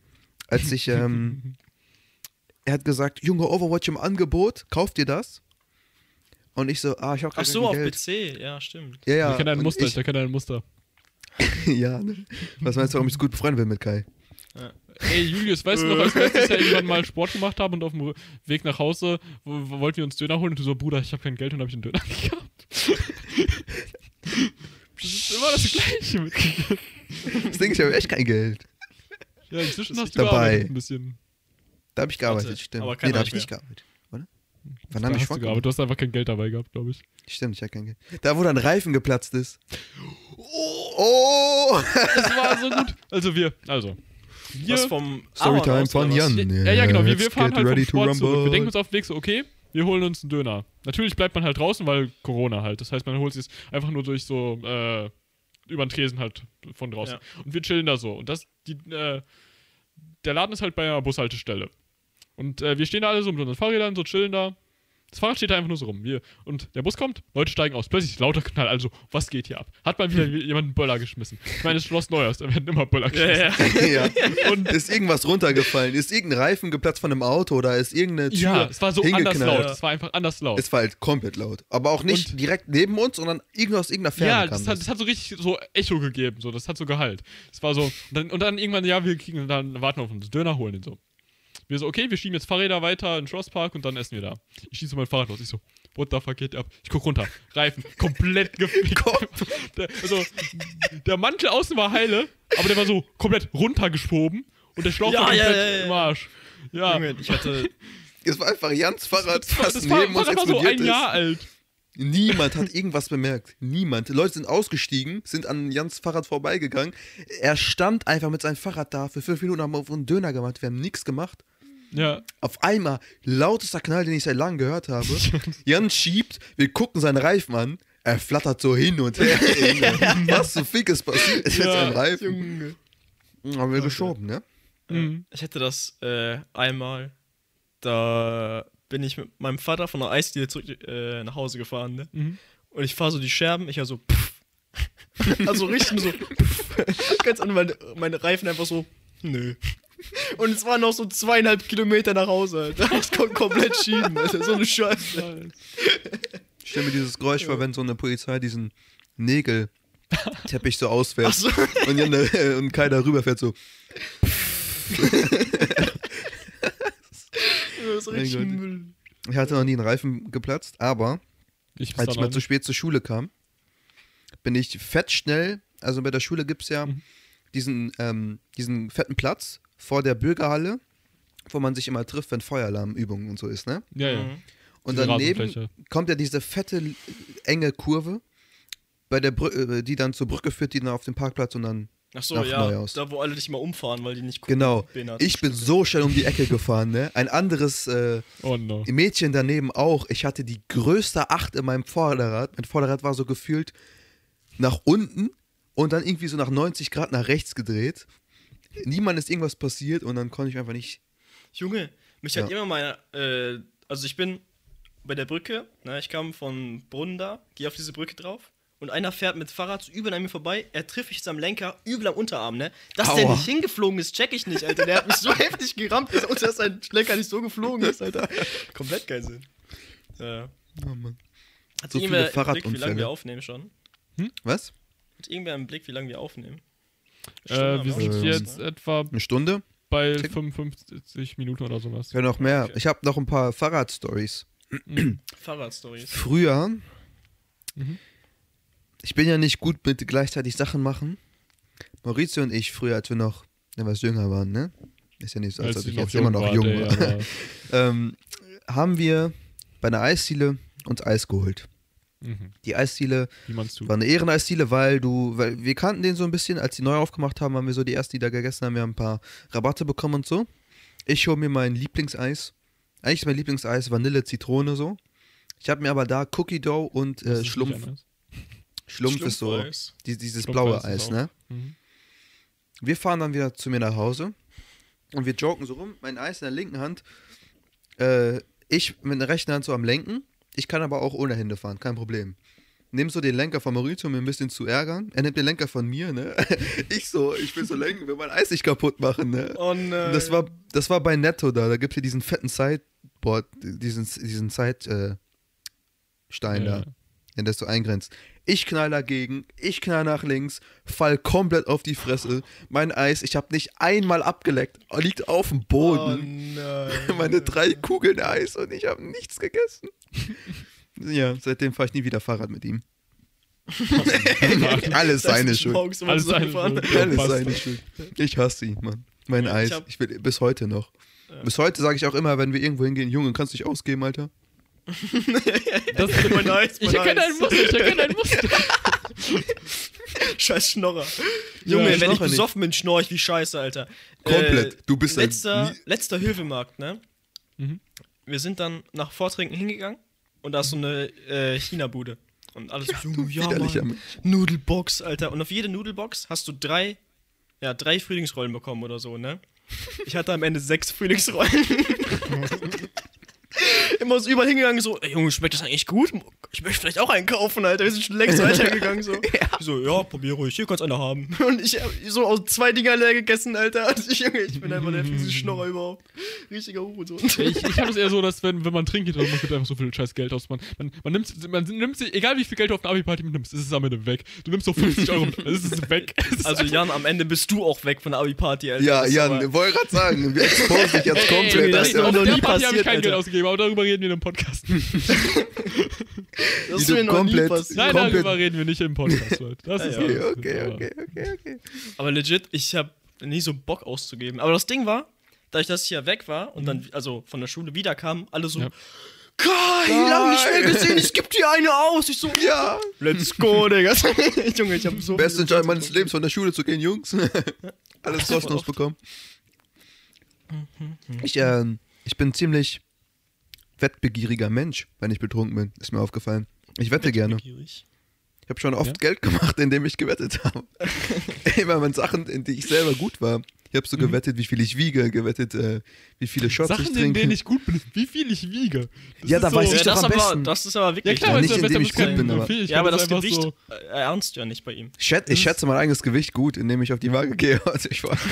Als ich, ähm, er hat gesagt, Junge, Overwatch im Angebot, kauft dir das? Und ich so, ah, ich hab Ach gar so, kein auf Geld. PC, ja, stimmt. Ja, ja. Der kennt ein Muster, Ich, der kennt ein Muster. <laughs> ja, ne? Was meinst du, warum ich so gut befreundet bin mit Kai? Ey, Julius, weißt du noch, als wir letztes Jahr irgendwann mal Sport gemacht haben und auf dem Weg nach Hause wo, wo wollten wir uns Döner holen und du so, Bruder, ich habe kein Geld und habe ich einen Döner <laughs> gehabt. Das ist immer das Gleiche mit. Das Ding, ich habe echt kein Geld. Ja, inzwischen hast ist du dabei. ein bisschen. Da habe ich gearbeitet, Warte, stimmt. aber nee, da habe ich mehr. nicht gearbeitet? Wann habe ich du gearbeitet, du hast einfach kein Geld dabei gehabt, glaube ich. Stimmt, ich hatte kein Geld. Da, wo dann Reifen geplatzt ist. Oh! <laughs> Das war so gut. Also wir, also. Wir, Was vom Storytime von? Jan. ja, ja, genau, wir, wir fahren halt vom Sport zurück. Wir denken uns auf den Weg so, okay, wir holen uns einen Döner. Natürlich bleibt man halt draußen, weil Corona halt. Das heißt, man holt sich einfach nur durch so, äh, über den Tresen halt von draußen. Ja. Und wir chillen da so. Und das, die, äh, der Laden ist halt bei einer Bushaltestelle. Und äh, wir stehen da alle so mit unseren Fahrrädern, so chillen da. Das Fahrrad steht da einfach nur so rum. Wir, und der Bus kommt, Leute steigen aus. Plötzlich lauter Knall. Also, was geht hier ab? Hat mal wieder <laughs> jemand einen Böller geschmissen. Ich meine, es ist Schloss Neuers, da werden immer Böller Ja, geschmissen. ja. <laughs> ja. Und ist irgendwas runtergefallen? Ist irgendein Reifen geplatzt von einem Auto oder ist irgendeine Tür Ja, es war so anders laut. Es war einfach anders laut. Es war halt komplett laut. Aber auch nicht Und- direkt neben uns, sondern irgendwo aus irgendeiner Ferne ja, kam das das. hat, das hat so richtig so Echo gegeben, so, das hat so Gehalt. Es war so, und dann, und dann irgendwann, ja, wir kriegen dann warten auf uns Döner holen und so. Wir so, okay, wir schieben jetzt Fahrräder weiter in den Schlosspark und dann essen wir da. Ich schieße mein Fahrrad los. Ich so, what the fuck geht ab? Ich guck runter. Reifen, komplett <laughs> gefickt. <laughs> der, also, der Mantel außen war heile, aber der war so komplett runtergeschoben und der Schlauch Ja, war ja, komplett ja, ja. im Arsch. Ja. Junge, ich hatte. <laughs> Es war einfach Jans Fahrrad das war, fast das neben uns das war so explodiert ein Jahr ist. alt. Niemand hat irgendwas bemerkt. Niemand. Die Leute sind ausgestiegen, sind an Jans Fahrrad vorbeigegangen. Er stand einfach mit seinem Fahrrad da. Für fünf Minuten haben wir auf einen Döner gemacht. Wir haben nichts gemacht. Ja. Auf einmal, lautester Knall, den ich seit langem gehört habe. <laughs> Jan schiebt, wir gucken seinen Reifen an. Er flattert so hin und her. <laughs> Was zum Fick ist passiert? Ist jetzt Ja, ein Reifen. Junge. Haben wir geschoben, ne? Mhm. Ich hätte das äh, einmal, da bin ich mit meinem Vater von der Eisdiele zurück äh, nach Hause gefahren, ne? Mhm. Und ich fahre so die Scherben, ich ja so, pff. <laughs> also richtig so, pff. Ganz an meine, meine Reifen einfach so, nö. <laughs> Und es waren noch so zweieinhalb Kilometer nach Hause, Alter. <laughs> Das kommt komplett schieben, Alter. So eine Scheiße. Ich stelle mir dieses Geräusch vor, wenn so eine Polizei diesen Nägelteppich so ausfährt Achso. und, dann, äh, und keiner rüberfährt so. <laughs> Das ist richtig. Müll. Ich hatte noch nie einen Reifen geplatzt, aber Ich als ich mal zu spät zur Schule kam, bin ich fett schnell, also bei der Schule gibt es ja Mhm. diesen, ähm, diesen fetten Platz vor der Bürgerhalle, wo man sich immer trifft, wenn Feueralarmübungen und so ist, ne? Ja, ja. Mhm. Und Diese daneben kommt ja diese fette, enge Kurve, bei der Brü äh, die dann zur Brücke führt, die dann auf den Parkplatz und dann. Ach so, Nach ja. Neuhaus. Da, wo alle dich mal umfahren, weil die nicht gucken. Genau. Ich bin so schnell um die Ecke <laughs> gefahren, ne? Ein anderes äh, Oh no. Mädchen daneben auch. Ich hatte die größte Acht in meinem Vorderrad. Mein Vorderrad war so gefühlt nach unten und dann irgendwie so nach 90 Grad nach rechts gedreht. Niemand ist irgendwas passiert und dann konnte ich einfach nicht. Junge, mich hat Ja. immer meine, äh, also ich bin bei der Brücke, ne, ich kam von Brunnen da, gehe auf diese Brücke drauf und einer fährt mit Fahrrad übel an mir vorbei, er trifft mich am Lenker, übel am Unterarm, ne? Dass der Aua. nicht hingeflogen ist, check ich nicht, Alter. Der hat mich so <laughs> heftig gerammt, dass, und dass sein Lenker nicht so geflogen ist, Alter. Komplett kein Sinn. Ja. Oh Mann. Hat So irgendwer viele im Blick, wie lange Fahrradunfälle. wir aufnehmen schon? Was? Hat irgendwer im Blick, wie lange wir aufnehmen? Äh, wir sind schon jetzt ne? etwa Eine Stunde? bei Tick. 55 Minuten oder sowas. Ja, noch mehr. Okay. Ich habe noch ein paar Fahrradstories. <clears throat> Fahrradstories. Früher, Mhm. ich bin ja nicht gut mit gleichzeitig Sachen machen. Maurizio und ich, früher, als wir noch etwas jünger waren, ne? Ist ja nicht so, als, Als ob ich ich jetzt immer noch war, jung war. <laughs> ähm, haben wir bei einer Eisdiele uns Eis geholt. Mhm. Die Eisdiele Wie meinst du? war eine Ehreneisdiele, weil du, weil wir kannten den so ein bisschen, als die neu aufgemacht haben, haben wir so die ersten, die da gegessen haben, wir haben ein paar Rabatte bekommen und so. Ich hole mir mein Lieblingseis. Eigentlich ist mein Lieblingseis Vanille, Zitrone so. Ich habe mir aber da Cookie Dough und äh, Schlumpf. Schlumpf ist so, die, dieses Schlumpfeis blaue Eis, auch- ne? Mhm. Wir fahren dann wieder zu mir nach Hause und wir joken so rum, mein Eis in der linken Hand. Äh, ich mit der rechten Hand so am Lenken. Ich kann aber auch ohne Hände fahren, kein Problem. Nimm so den Lenker von Maurizio, um ihn ein bisschen zu ärgern. Er nimmt den Lenker von mir, ne? <laughs> Ich so, ich will so lenken, will mein Eis nicht kaputt machen, ne? Oh nein. Das war, das war bei Netto da. Da gibt es hier diesen fetten Sideboard, diesen, diesen Side-Stein Ja. da, den das so eingrenzt. Ich knall dagegen, ich knall nach links, fall komplett auf die Fresse. Mein Eis, ich habe nicht einmal abgeleckt, liegt auf dem Oh Boden. <laughs> nein. Meine drei Kugeln Eis und ich habe nichts gegessen. <laughs> ja, seitdem fahre ich nie wieder Fahrrad mit ihm. <laughs> Alles seine Schuld. Alles seine Schuld. Alles seine Schuld. Ich hasse ihn, Mann. Mein Eis. Ich will bis heute noch. Bis heute sage ich auch immer, wenn wir irgendwo hingehen, Junge, kannst du dich ausgeben, Alter? <laughs> Das Mein Eis, ich mein erkenne ein Muster, ich erkenne ein Muster. <laughs> Scheiß Schnorrer. Junge, wenn ich besoffen bin, schnorr ich wie Scheiße, Alter. Komplett. Äh, Du bist ein- letzter, nie- letzter Hilfemarkt, ne? Mhm. Wir sind dann nach Vortrinken hingegangen und da ist so eine äh, China-Bude. Und alles so, Junge, ja, Mann. Nudelbox, Alter. Und auf jede Nudelbox hast du drei, ja, drei Frühlingsrollen bekommen oder so, ne? Ich hatte am Ende sechs Frühlingsrollen. <laughs> <laughs> Immer so überall hingegangen, so, ey Junge, schmeckt das eigentlich gut? Ich möchte vielleicht auch einen kaufen, Alter. Wir sind schon längst <laughs> weitergegangen, so. Ich So, ja, probier ruhig, hier kannst du eine haben. <laughs> Und ich hab so aus zwei Dinger leer gegessen, Alter. Und ich, Junge, ich bin einfach der fiese Schnorrer überhaupt. Richtiger Hurensohn. Ich, ich habe es eher so, dass wenn, wenn man trinkt, dann man gibt einfach so viel scheiß Geld aus. Man, man, man, nimmt, man nimmt sich, egal wie viel Geld du auf eine Abi-Party mitnimmst, ist es am Ende weg. Du nimmst doch 50 Euro, es ist weg. Es ist Also Jan, am Ende bist du auch weg von der Abi-Party, Alter. Ja, Jan, wollte gerade sagen, wir exposen dich jetzt Ey, komplett. das ist auf noch nie Party habe ich passiert, kein Geld Alter. Ausgegeben, aber darüber reden wir im Podcast. <laughs> Das ist mir noch nie komplett- passiert. Nein, Komplett- darüber reden wir nicht im Podcast. Leute. Das <laughs> Ja, ist. Okay, okay, okay, okay, okay. Aber legit, ich habe nie so Bock auszugeben. Aber das Ding war, dadurch, dass ich ja weg war und dann also von der Schule wiederkam, alle so, Ja. Kai, lange nicht mehr gesehen, ich geb dir eine aus. Ich so, <laughs> Ja, let's go, Digga. Junge, ich hab so beste Entscheidung meines Lebens, von der Schule zu gehen, Jungs. Alles kostenlos bekommen. Ich, ähm, ich bin ziemlich wettbegieriger Mensch, wenn ich betrunken bin. Ist mir aufgefallen. Ich wette gerne. Ich habe schon oft Ja? Geld <laughs> gemacht, indem ich gewettet habe. Immer mit Sachen, in die ich selber gut war. Ich habe so gewettet, wie viel ich wiege, gewettet, äh, wie viele Shots ich Sachen, in trinke. denen ich gut bin, wie viel ich wiege. Das Ja, da weiß ich Ja, doch das, am aber, besten. das ist aber Ja wirklich. klar, Ja, nicht, indem ich gut bin, aber- ja, aber das einfach Gewicht So, äh, ernst ja nicht bei ihm. Ich, schät, ich schätze mein eigenes Gewicht gut, indem ich auf die Waage gehe. <laughs> Also ich war, so,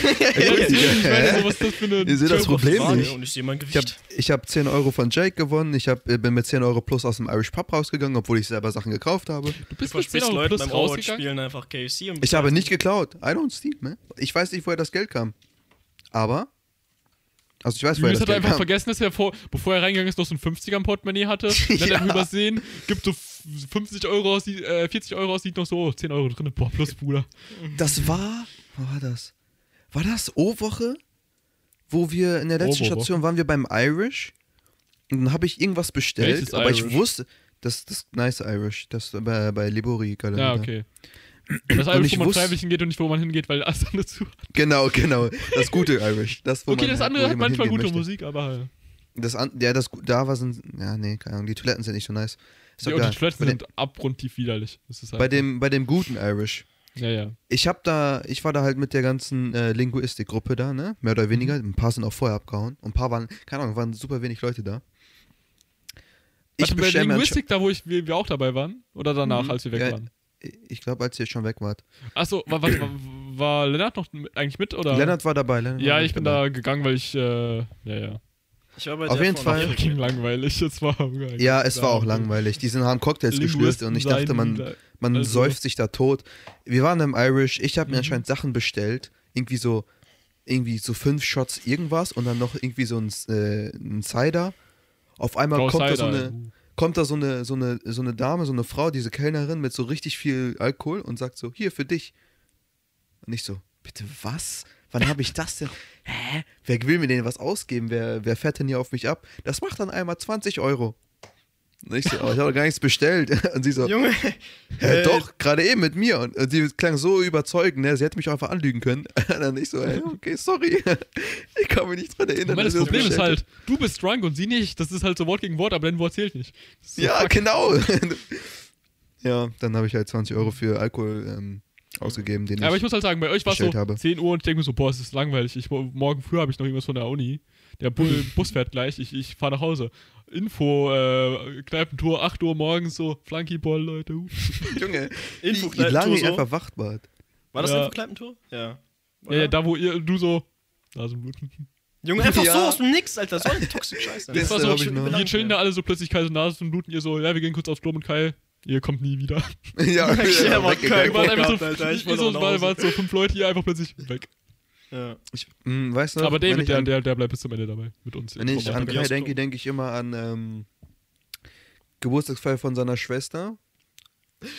das Ihr seht das? Problem nicht. Und ich sehe mein ich habe Gewicht. ich hab 10 Euro von Jake gewonnen. Ich hab, äh, bin mit 10 Euro plus aus dem Irish Pub rausgegangen, obwohl ich selber Sachen gekauft habe. Du bist mit 10 versprichst Euro Leuten plus rausgegangen. spielen einfach KFC und Ich habe nicht geklaut. I don't steal, man. Ich weiß nicht, woher das Geld kam. Aber. Also ich weiß, das hat einfach kam. vergessen, dass er, vor, bevor er reingegangen ist, noch so ein 50er im Portemonnaie hatte. <laughs> Dann hat er Ja. übersehen, gibt so f- 50 Euro aus, äh, 40 Euro aus, sieht noch so, oh, 10 Euro drin. Boah, plus Bruder. Das war. Wo war das? War das O-Woche? Wo wir in der letzten. Station waren wir beim Irish. Und dann habe ich irgendwas bestellt, Welches aber ich Irish? wusste. Das, das nice Irish, das bei, bei Libori gerade. Ja, okay. Das Irish, wo man freiwillig hingeht und nicht, wo man hingeht, weil alles andere zu hat. Genau, genau. Das gute Irish. Das, wo Okay, man, das halt- andere hat manchmal gute möchte. Musik, aber Das an, ja, das da war sind. Ja, nee, keine Ahnung. Die Toiletten sind nicht so nice. Ist ja, die Toiletten bei, sind abgrundtief widerlich. Das halt bei, dem, bei dem guten Irish. Ja, ja. Ich hab da, ich war da halt mit der ganzen äh, Linguistik-Gruppe da, ne? Mehr oder weniger. Mhm. Ein paar sind auch vorher abgehauen. Und ein paar waren, keine Ahnung, waren super wenig Leute da. Ich Warte, bei Linguistik, da wo ich, wir, wir auch dabei waren? Oder danach, Mhm. als wir weg Ja. waren? Ich glaube, als ihr schon weg wart. Achso, war, war, war, war Lennart noch mit- eigentlich mit? Oder? Lennart war dabei. Lennart Ja, war ich bin dabei. da gegangen, weil ich, äh, ja, ja. Ich war bei Auf der jeden Fall. Fucking langweilig. Es war Ja, es war auch langweilig. Die sind haben Cocktails geschlürft und ich dachte, man, man Also- säuft sich da tot. Wir waren im Irish, ich habe mir Mhm. anscheinend Sachen bestellt, irgendwie so irgendwie so fünf Shots irgendwas und dann noch irgendwie so ein, äh, ein Cider. Auf einmal kommt da so eine kommt da so eine so eine so eine Dame, so eine Frau, diese Kellnerin mit so richtig viel Alkohol und sagt so, hier für dich. Und ich so, bitte was? Wann habe ich das denn? <laughs> Hä? Wer will mir denn was ausgeben? Wer, wer fährt denn hier auf mich ab? Das macht dann einmal 20 Euro. Und ich so, oh, ich habe gar nichts bestellt. <laughs> Und sie so, Junge, Hä, äh, doch, gerade eben mit mir. Und, und sie klang so überzeugend, ne? sie hätte mich auch einfach anlügen können. <laughs> dann ich so, hey, okay, sorry. <laughs> ich kann mich nicht dran erinnern. Moment, das Problem ist halt, du bist drunk und sie nicht. Das ist halt so Wort gegen Wort, aber dein Wort zählt nicht. So Ja, fuck. genau. ja, dann habe ich halt 20 Euro für Alkohol ähm, ausgegeben, den Ja, aber ich ich. muss halt sagen, bei euch war es so habe. 10 Uhr und ich denke mir so, boah, es ist langweilig. Ich, morgen früh habe ich noch irgendwas von der Uni. Der Bu Bus fährt gleich, ich, ich fahre nach Hause. Info, äh, Kneipentour, 8 Uhr morgens, so, Flunkyball, Leute. <laughs> Junge, <laughs> Info wie, wie lange so. einfach wach war. War das Ja. ein Infokneipentour? Ja. Ja, Oder? ja, da wo ihr, du so, Nasenblut. <laughs> Junge, einfach Ja. so aus dem Nix, Alter. So eine toxische Scheiße. Das Das war so, ich noch. wir chillen da alle so plötzlich Kai so Nasenbluten, ihr so, ja, wir gehen kurz aufs Klo mit Kai. Ihr kommt nie wieder. ja, Ja, ja, Mann, weggegangen. Wir waren einfach so, Alter, ich so, war, Hause. waren so fünf Leute hier einfach plötzlich weg. Ja. Ich, mh, weißt du, noch, Aber David, ich der, an, der, der bleibt bis zum Ende dabei mit uns. wenn ich an Kai denke, denke ich immer an ähm, Geburtstagsfeier von seiner Schwester.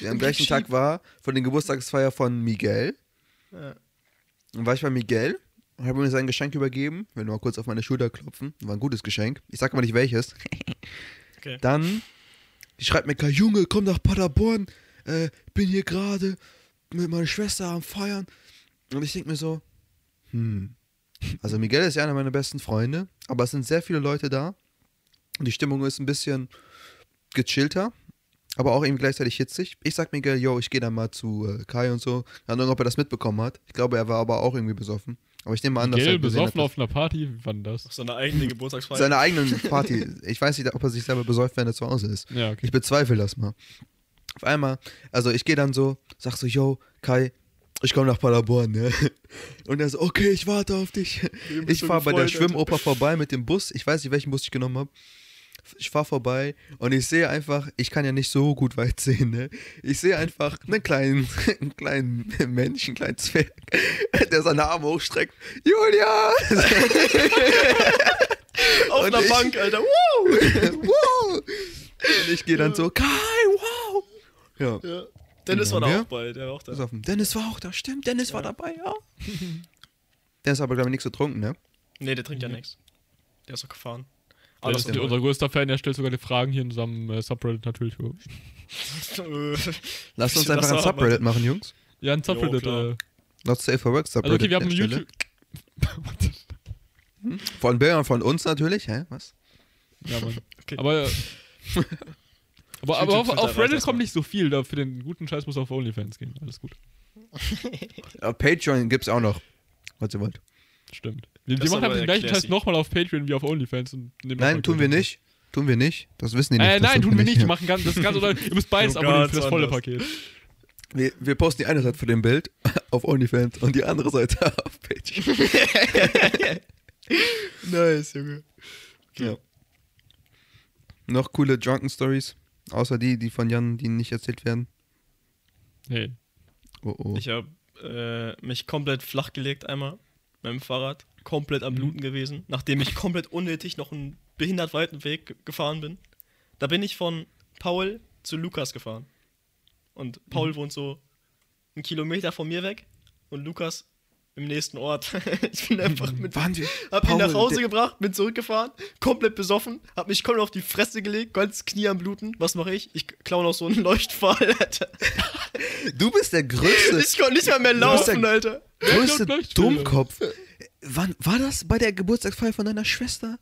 Die am gleichen Tag war, von den Geburtstagsfeier von Miguel. Ja. Dann war ich bei Miguel, habe mir sein Geschenk übergeben, will nur mal kurz auf meine Schulter klopfen. War ein gutes Geschenk. Ich sag aber nicht welches. <laughs> Okay. Dann die schreibt mir, Kai, Junge, komm nach Paderborn. Äh, bin hier gerade mit meiner Schwester am Feiern. Und ich denke mir so, hm. Also Miguel ist ja einer meiner besten Freunde, aber es sind sehr viele Leute da. Und die Stimmung ist ein bisschen gechillter, aber auch irgendwie gleichzeitig hitzig. Ich sag Miguel, yo, ich gehe dann mal zu äh, Kai und so. Keine Ahnung, ob er das mitbekommen hat. Ich glaube, er war aber auch irgendwie besoffen. Aber ich nehme an, dass Gel er besoffen hat, auf einer Party, wie war denn das? Auf seine eigene <laughs> Geburtstagsfeier. seine eigenen <laughs> Party. Ich weiß nicht, ob er sich selber besäuft, wenn er zu Hause ist. Ja, okay. Ich bezweifle das mal. Auf einmal, also ich gehe dann so, sag so, yo, Kai, ich komme nach Paderborn, ne? <laughs> Und er so, okay, ich warte auf dich. Ich fahre bei der Schwimmoper vorbei mit dem Bus. Ich weiß nicht, welchen Bus ich genommen habe. Ich fahre vorbei und ich sehe einfach, ich kann ja nicht so gut weit sehen, ne? Ich sehe einfach einen kleinen, <laughs> einen kleinen Menschen, einen kleinen Zwerg, <laughs> der seine Arme hochstreckt. Julia! Auf Und einer ich- Bank, Alter. Woo! wow! Und ich gehe dann so, Kai, wow! Ja. Ja. Dennis war Ja. da auch bei, der war auch da. Dennis war auch da, stimmt, Dennis war dabei, ja. <laughs> Der ist aber, glaube ich, nichts getrunken, ne? Nee, der trinkt ja nichts. Der ist doch gefahren. Alles ist unser größter Fan, der stellt sogar die Fragen hier in unserem äh, Subreddit natürlich. <laughs> Lass uns Das einfach ein Subreddit machen, Jungs. Ja, ein Subreddit. klar. äh, Not safe for work also Subreddit. okay, wir haben der YouTube. Stelle. Von Bill und von uns natürlich, hä? Was? Ja, Mann. <laughs> Okay. Aber äh, Aber, aber auf, auf Reddit kommt nicht so viel. Da für den guten Scheiß muss auf OnlyFans gehen. Alles gut. <laughs> Ja, Patreon gibt's auch noch. Was ihr wollt. Stimmt. Wir, Das wir machen aber halt den gleichen. Scheiß nochmal auf Patreon wie auf OnlyFans. Und nehmen Nein, tun wir nicht. Tun wir nicht. Das wissen die nicht. Äh, nein, tun wir nicht. Wir machen ganz, das ganz oder Ihr müsst beides So <laughs> abonnieren für das volle anders. Paket. Wir, wir posten die eine Seite von dem Bild <laughs> auf OnlyFans und die andere Seite auf Patreon. Nice, Junge. Ja. Noch coole Drunken Stories, außer die, die von Jan, die nicht erzählt werden. Nee. Oh oh. Ich habe äh, mich komplett flach gelegt einmal mit dem Fahrrad, komplett am Bluten gewesen, nachdem ich komplett unnötig noch einen behindert weiten Weg ge- gefahren bin. Da bin ich von Paul zu Lukas gefahren. Und Paul wohnt so einen Kilometer von mir weg und Lukas im nächsten Ort. <laughs> ich bin einfach mit Waren wir? Hab ihn Paul, nach Hause gebracht, bin zurückgefahren, komplett besoffen, hab mich komplett auf die Fresse gelegt, ganz Knie am Bluten. Was mache ich? Ich klaue noch so einen <laughs> Leuchtpfahl, Alter. Du bist der größte, Ich konnte nicht mal mehr laufen, der- Alter. größte. Dummkopf. Wann war das bei der Geburtstagsfeier von deiner Schwester?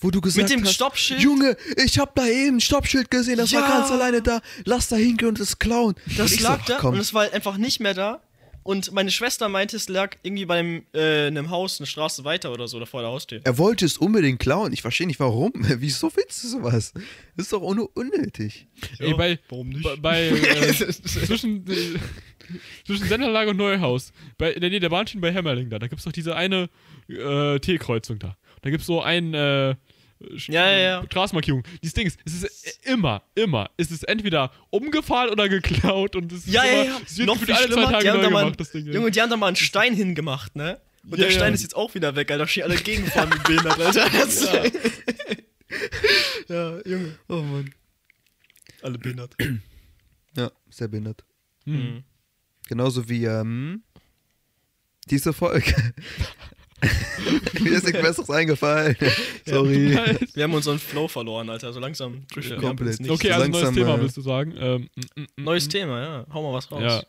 Wo du gesagt dem hast, Stoppschild? Junge, ich hab da eben ein Stoppschild gesehen, das war Ja. ganz alleine da. Lass da hingehen und es klauen. Das lag so, da komm. und es war einfach nicht mehr da. Und meine Schwester meinte, es lag irgendwie bei einem, äh, einem Haus, eine Straße weiter oder so, da vor der Haustür. Er wollte es unbedingt klauen. Ich verstehe nicht warum. <laughs> Wieso willst du sowas? Das ist doch un unnötig. Ey, bei, warum nicht? bei, bei <laughs> äh, zwischen, äh, zwischen Senderlager und Neuhaus, bei, in der Nähe der Bahnschiene bei Hämmerling da, da gibt's doch diese eine äh, T-Kreuzung da. Da gibt's so ein äh, Ja, ja, ja. Straßenmarkierung. Dieses Ding ist, es ist immer, immer, es ist entweder umgefahren oder geklaut und es ist Ja, immer, ja, ja. es wird Noch viel alle zwei schlimmer, Tage die haben, neu da mal, gemacht, das Ding. Junge, die haben da mal einen Stein hingemacht, ne? Und Ja, der Stein ja. ist jetzt auch wieder weg, Alter. Da stehen alle gegenfahren mit behindert, Alter. <laughs> <laughs> Ja. Junge. Oh Mann. Alle behindert. <clears throat> Ja, sehr behindert. Hm. Genauso wie ähm, diese Folge. <laughs> <laughs> Mir ist nichts Besseres eingefallen. <laughs> Sorry. <laughs> Wir haben unseren Flow verloren, Alter. So langsam driften Ja. wir. Nichts. Okay, So also neues langsam, Thema, äh, willst du sagen? Ähm, mm, mm, mm, Neues. Thema, ja. Hau mal was raus. Ja.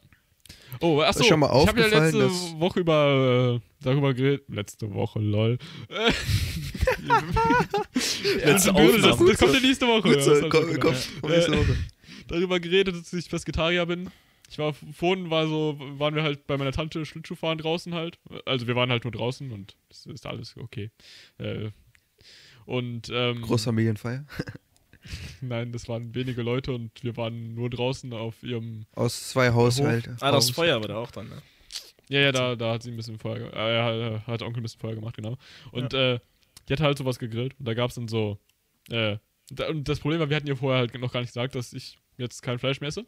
Oh, achso, Ist schon mal ich habe ja aufgefallen, letzte Woche über äh, darüber geredet. Letzte Woche, lol. Äh, Letzte Böse, das, Aufnahme. das kommt ja nächste Woche. Gut ja, so, das ist komm, komm, komm nächste Äh, Woche. darüber geredet, dass ich Pesketarier bin. Ich war vorhin war so, waren wir halt bei meiner Tante Schlittschuh fahren draußen halt. Also wir waren halt nur draußen und das ist alles okay. Äh, und ähm, Großfamilienfeier. <laughs> nein, das waren wenige Leute und wir waren nur draußen auf ihrem. Aus zwei Haushalten. Ah, das Feuer war da auch dann, ne? Ja, ja, da, da hat sie ein bisschen Feuer, ge- äh, ja, hat Onkel ein bisschen Feuer gemacht, genau. Und äh, die hat halt sowas gegrillt und da gab es dann so. Äh, da, und das Problem war, wir hatten ihr vorher halt noch gar nicht gesagt, dass ich jetzt kein Fleisch mehr esse.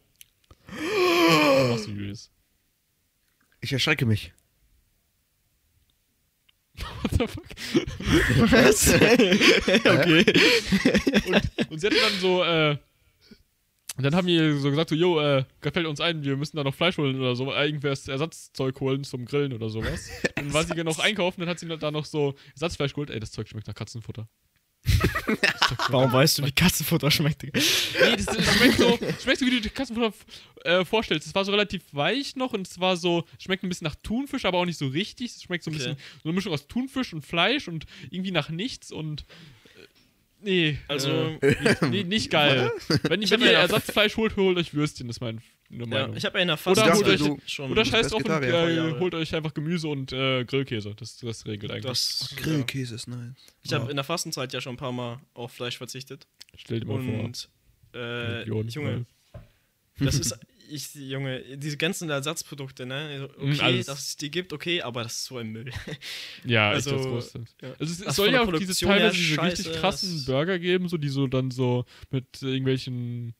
Was machst du, Julius? Ich erschrecke mich. What the fuck? Was? <laughs> okay. Und sie hatte dann so, äh, und dann haben die so gesagt, so, yo, äh, fällt uns ein, wir müssen da noch Fleisch holen oder so, irgendwas Ersatzzeug holen zum Grillen oder sowas. Dann war sie noch einkaufen, dann hat sie da noch so Ersatzfleisch geholt. Ey, das Zeug schmeckt nach Katzenfutter. <laughs> Warum weißt du, wie Katzenfutter schmeckt? Nee, das, das schmeckt so, schmeckt so, wie du dir Katzenfutter äh, vorstellst. Es war so relativ weich noch und es war so, schmeckt ein bisschen nach Thunfisch, aber auch nicht so richtig. Es schmeckt so ein Okay. bisschen, so eine Mischung aus Thunfisch und Fleisch und irgendwie nach nichts und äh, nee. Also, äh, nee, nicht geil. <laughs> wenn Ich wenn ihr Ersatzfleisch holt, holt euch Würstchen, das ist meine ja, Meinung. ich habe ja in der Oder dachte, Fastenzeit du- schon. Oder bist scheißt drauf und äh, Ja, holt euch einfach Gemüse und äh, Grillkäse. Das, das regelt eigentlich. das, ja. Grillkäse ist nice. Ich habe in der Fastenzeit ja schon ein paar Mal auf Fleisch verzichtet. Stell dir mal vor. Und, äh, Millionen Junge, das <laughs> ist, ich, Junge, diese ganzen Ersatzprodukte, ne? Mhm, Okay, alles. dass es die gibt, okay, aber das ist so ein Müll. <laughs> Ja, Also, echt das Größte. ja. Also es, es Das soll ja auch diese teilweise diese scheiße, richtig krassen Burger geben, so die so dann so mit irgendwelchen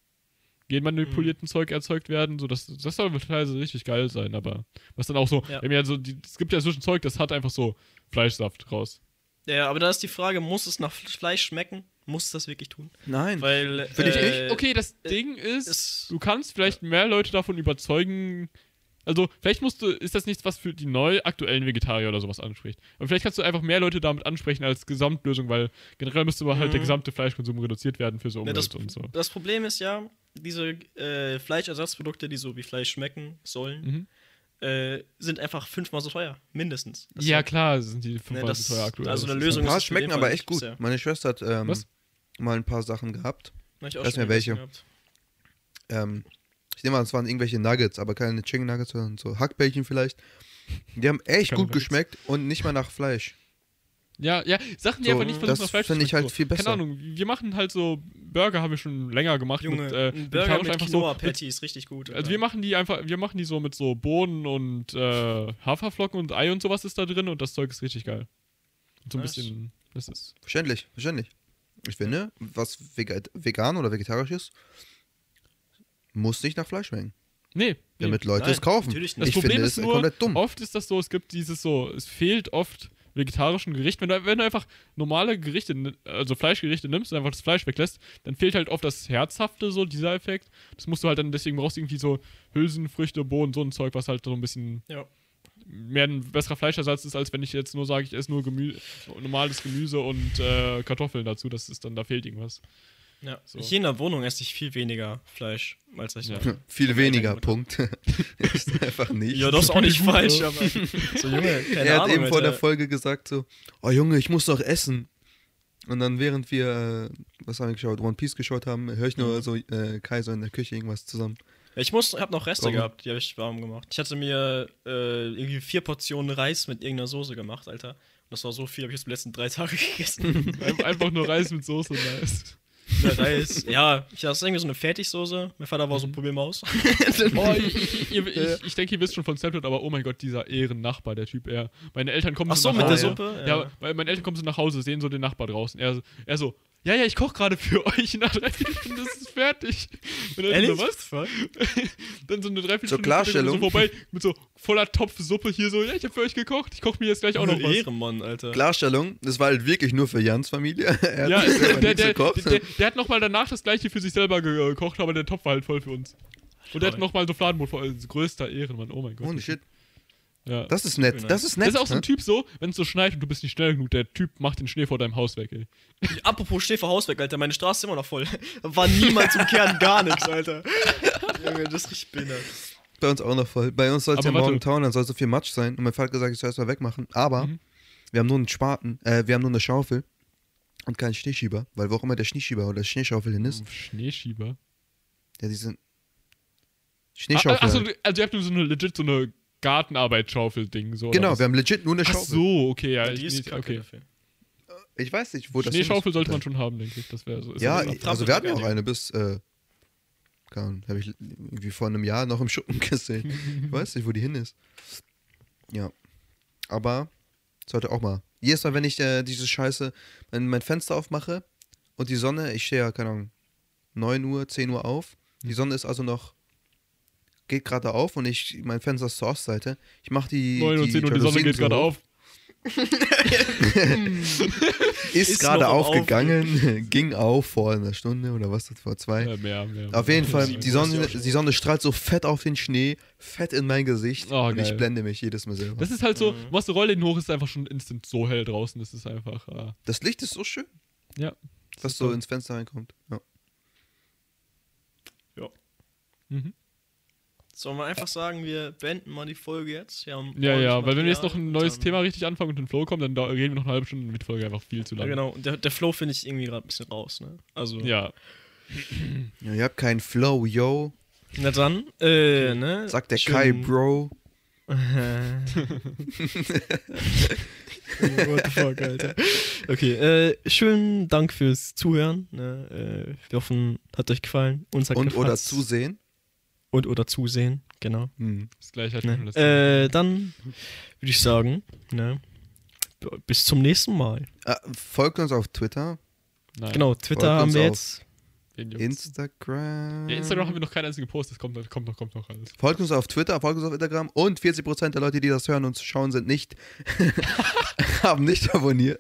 genmanipulierten Mhm. Zeug erzeugt werden, so das, das soll teilweise richtig geil sein, aber was dann auch so, Ja. wenn ja so die, es gibt ja zwischen Zeug, das hat einfach so Fleischsaft raus. Ja, aber da ist die Frage, muss es nach Fleisch schmecken? Muss es das wirklich tun? Nein. Weil. Find ich äh, Okay, das äh, Ding ist, ist- du kannst vielleicht mehr Leute davon überzeugen. Also, vielleicht musst du, ist das nichts, was für die neu aktuellen Vegetarier oder sowas anspricht. Aber vielleicht kannst du einfach mehr Leute damit ansprechen als Gesamtlösung, weil generell müsste aber halt Mhm. der gesamte Fleischkonsum reduziert werden für so Ja, Umwelt das, und so. das Problem ist ja, diese äh, Fleischersatzprodukte, die so wie Fleisch schmecken sollen, Mhm. äh, sind einfach fünfmal so teuer. Mindestens. Das Ja, klar, sind die Ne, fünfmal das- so teuer aktuell. also eine Das ist Lösung Ein paar ist schmecken aber echt gut. bisher. Meine Schwester hat ähm, mal ein paar Sachen gehabt. Hab ich auch Weiß mir welche. Ähm, ich nehme an, es waren irgendwelche Nuggets, aber keine Chicken Nuggets, sondern so Hackbällchen vielleicht. Die haben echt gut Nuggets. geschmeckt und nicht mal nach Fleisch. Ja, ja, Sachen, die So, einfach nicht versuchen, das nach Fleisch zu finde ich halt so. viel besser. Keine Ahnung, wir machen halt so, Burger haben wir schon länger gemacht Junge, mit, äh, ein Burger mit einfach so, Quinoa mit, Patty ist richtig gut. Also wir machen die einfach, wir machen die so mit so Bohnen und äh, Haferflocken und Ei und sowas ist da drin und das Zeug ist richtig geil. Und so ein Nice. bisschen, das ist. Verständlich, verständlich. Ich finde, was vega- vegan oder vegetarisch ist, muss nicht nach Fleisch schmecken. Nee, nee. Damit Leute Nein, es kaufen. natürlich Das ich Problem finde, ist nur, komplett dumm. oft ist das so, es gibt dieses so, es fehlt oft vegetarischen Gericht. Wenn du, wenn du einfach normale Gerichte, also Fleischgerichte nimmst und einfach das Fleisch weglässt, dann fehlt halt oft das Herzhafte, so dieser Effekt. Das musst du halt dann, deswegen brauchst du irgendwie so Hülsenfrüchte, Bohnen, so ein Zeug, was halt so ein bisschen Ja. mehr ein besserer Fleischersatz ist, als wenn ich jetzt nur sage, ich esse nur Gemü normales Gemüse und äh, Kartoffeln dazu. Das ist dann, da fehlt irgendwas. Ja. So. Hier in der Wohnung esse ich viel weniger Fleisch, als ich Ja. <laughs> Viel weniger. Punkt. <laughs> ist einfach nicht. Ja, das ist auch nicht <laughs> falsch, aber so Junge, keine er hat Ahnung, eben vor der. Folge gesagt so, oh Junge, ich muss noch essen. Und dann während wir, äh, was haben wir geschaut, One Piece geschaut haben, höre ich nur Mhm. so äh, Kaiser in der Küche irgendwas zusammen. Ich muss, hab noch Reste Warum? gehabt, die habe ich warm gemacht. Ich hatte mir äh, irgendwie vier Portionen Reis mit irgendeiner Soße gemacht, Alter. Und das war so viel, habe ich jetzt die letzten drei Tage gegessen. Ein- Einfach nur Reis mit Soße und nice. Der Reis, ja, ich das ist irgendwie so eine Fertigsoße. Mein Vater war so ein Problemhaus. <laughs> Oh, ich, ich, ich, ich denke, ihr wisst schon von Snapchat, aber oh mein Gott, dieser Ehrennachbar, der Typ, er. Meine Eltern kommen Ach so, nach mit der Hause. Suppe? Ja, weil meine Eltern kommen so nach Hause, sehen so den Nachbar draußen. Er, so- er so, ja, ja, ich koche gerade für <laughs> euch. Nach drei Stunden ist es fertig. Und dann Ehrlich? so, was? <laughs> Dann so eine Dreiviertelstunde Klarstellung. so vorbei mit so voller Topf Suppe hier so, ja, ich habe für euch gekocht. Ich koche mir jetzt gleich auch noch was. Ehrenmann, Alter. Klarstellung, das war halt wirklich nur für Jans Familie. <laughs> er Ja, der, der, der, der hat nochmal danach das gleiche für sich selber ge- gekocht, aber der Topf war halt voll für uns. Und der hat nochmal so Fladenbrot vor, also größter Ehrenmann, oh mein Gott. Holy shit. Ja. Das ist nett. Das ist nett. Das ist auch so ein ne? Typ so, wenn es so schneit und du bist nicht schnell genug, der Typ macht den Schnee vor deinem Haus weg, ey. <laughs> Apropos steh vor Haus weg, Alter. Meine Straße ist immer noch voll. War niemals im Kern gar nichts, Alter. Junge, das ist richtig behindert. Bei uns auch noch voll. Bei uns soll es ja warte. morgen tauen, dann soll so viel Matsch sein. Und mein Vater hat gesagt, ich soll erst mal wegmachen. Aber Mhm. wir haben nur einen Spaten, äh, wir haben nur eine Schaufel und keinen Schneeschieber. Weil wo auch immer der Schneeschieber oder Schneeschaufel hin ist, Schneeschieber. ja, diese Ah, Schneeschaufel. achso, halt. also ihr habt nur so eine legit so eine Gartenarbeit-Schaufel-Ding. So, Genau, wir haben legit nur eine Ach Schaufel. so, okay, ja. Ja, ich, die ist kacke okay. dafür. Ich weiß nicht, wo das Schneeschaufel ist. sollte man schon haben, denke ich. Das wäre so. ist Ja, also wir hatten ja auch eine bis, äh, habe ich irgendwie vor einem Jahr noch im Schuppen <laughs> gesehen. ich weiß nicht, wo die hin ist. Ja. Aber sollte auch mal. Jedes Mal, wenn ich äh, diese Scheiße, mein, mein Fenster aufmache und die Sonne, ich stehe ja, keine Ahnung, 9 Uhr, 10 Uhr auf. Die Sonne ist also noch, geht gerade auf und ich, mein Fenster ist zur Ostseite. Ich mache die. 9 und die 10 und die Sonne geht gerade auf. <laughs> Ist, Ist gerade aufgegangen, <laughs> ging auf vor einer Stunde oder was, vor zwei. Äh, mehr, mehr. Auf jeden Fall, Sieben. die Sonne, die Sonne strahlt so fett auf den Schnee, fett in mein Gesicht Oh, und ich geil. blende mich jedes Mal selber. Das Das, ist halt so, Mhm. du machst eine Rolle hoch, ist einfach schon instant so hell draußen. Das ist einfach. Äh, Licht ist so schön, ja. was ist so toll. ins Fenster reinkommt. Ja. Mhm. Sollen wir einfach sagen, wir beenden mal die Folge jetzt? Wir haben Ja, ja, weil wenn wir jetzt noch ein neues und Thema richtig anfangen und den Flow kommen, dann da reden wir noch eine halbe Stunde mit Folge einfach viel zu lange. Ja, genau. Und der, der Flow finde ich irgendwie gerade ein bisschen raus, ne? Also. Ja, ja, ihr habt keinen Flow, yo, Na dann, äh, ne? sagt der Schön- Kai, Bro. <laughs> <laughs> What the fuck, Alter. Okay, äh, schönen Dank fürs Zuhören. Ne? Äh, wir hoffen, hat euch gefallen. Uns hat Und gefallen. oder zusehen. Und oder zusehen, genau. Hm. das gleiche hat Ne? Äh, dann würde ich sagen, ne? bis zum nächsten Mal. Ah, folgt uns auf Twitter, Nein, Genau, Twitter Folgt haben wir jetzt. Instagram. Ja, Instagram haben wir noch keinen einzigen Post, das kommt, kommt noch, kommt noch alles. Folgt uns auf Twitter, folgt uns auf Instagram und 40% der Leute, die das hören und schauen, sind nicht, <laughs> haben nicht abonniert.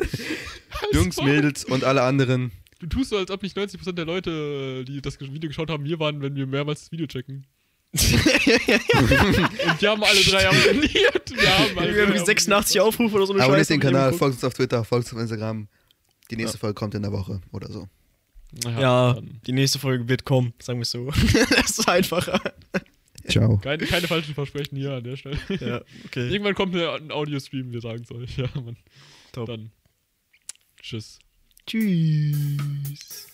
Jungs, Mädels und alle anderen. Du tust so, als ob nicht 90% der Leute, die das Video geschaut haben, wir waren, wenn wir mehrmals das Video checken. Und die haben alle drei abonniert. Wir haben alle Wir haben drei 86 Aufrufe oder so eine Abonniert Scheiße, den Kanal, folgt uns auf Twitter, folgt uns auf Instagram. Die nächste Folge kommt in der Woche oder so. Naja, Ja, dann. die nächste Folge wird kommen, sagen wir es so. <laughs> <laughs> das ist einfacher. Ciao. Keine, keine falschen Versprechen hier an der Stelle. Ja, okay. <laughs> Irgendwann kommt ein Audio-Stream, wir sagen es euch. Ja, Mann. Top. Dann. Tschüss. Tschüss.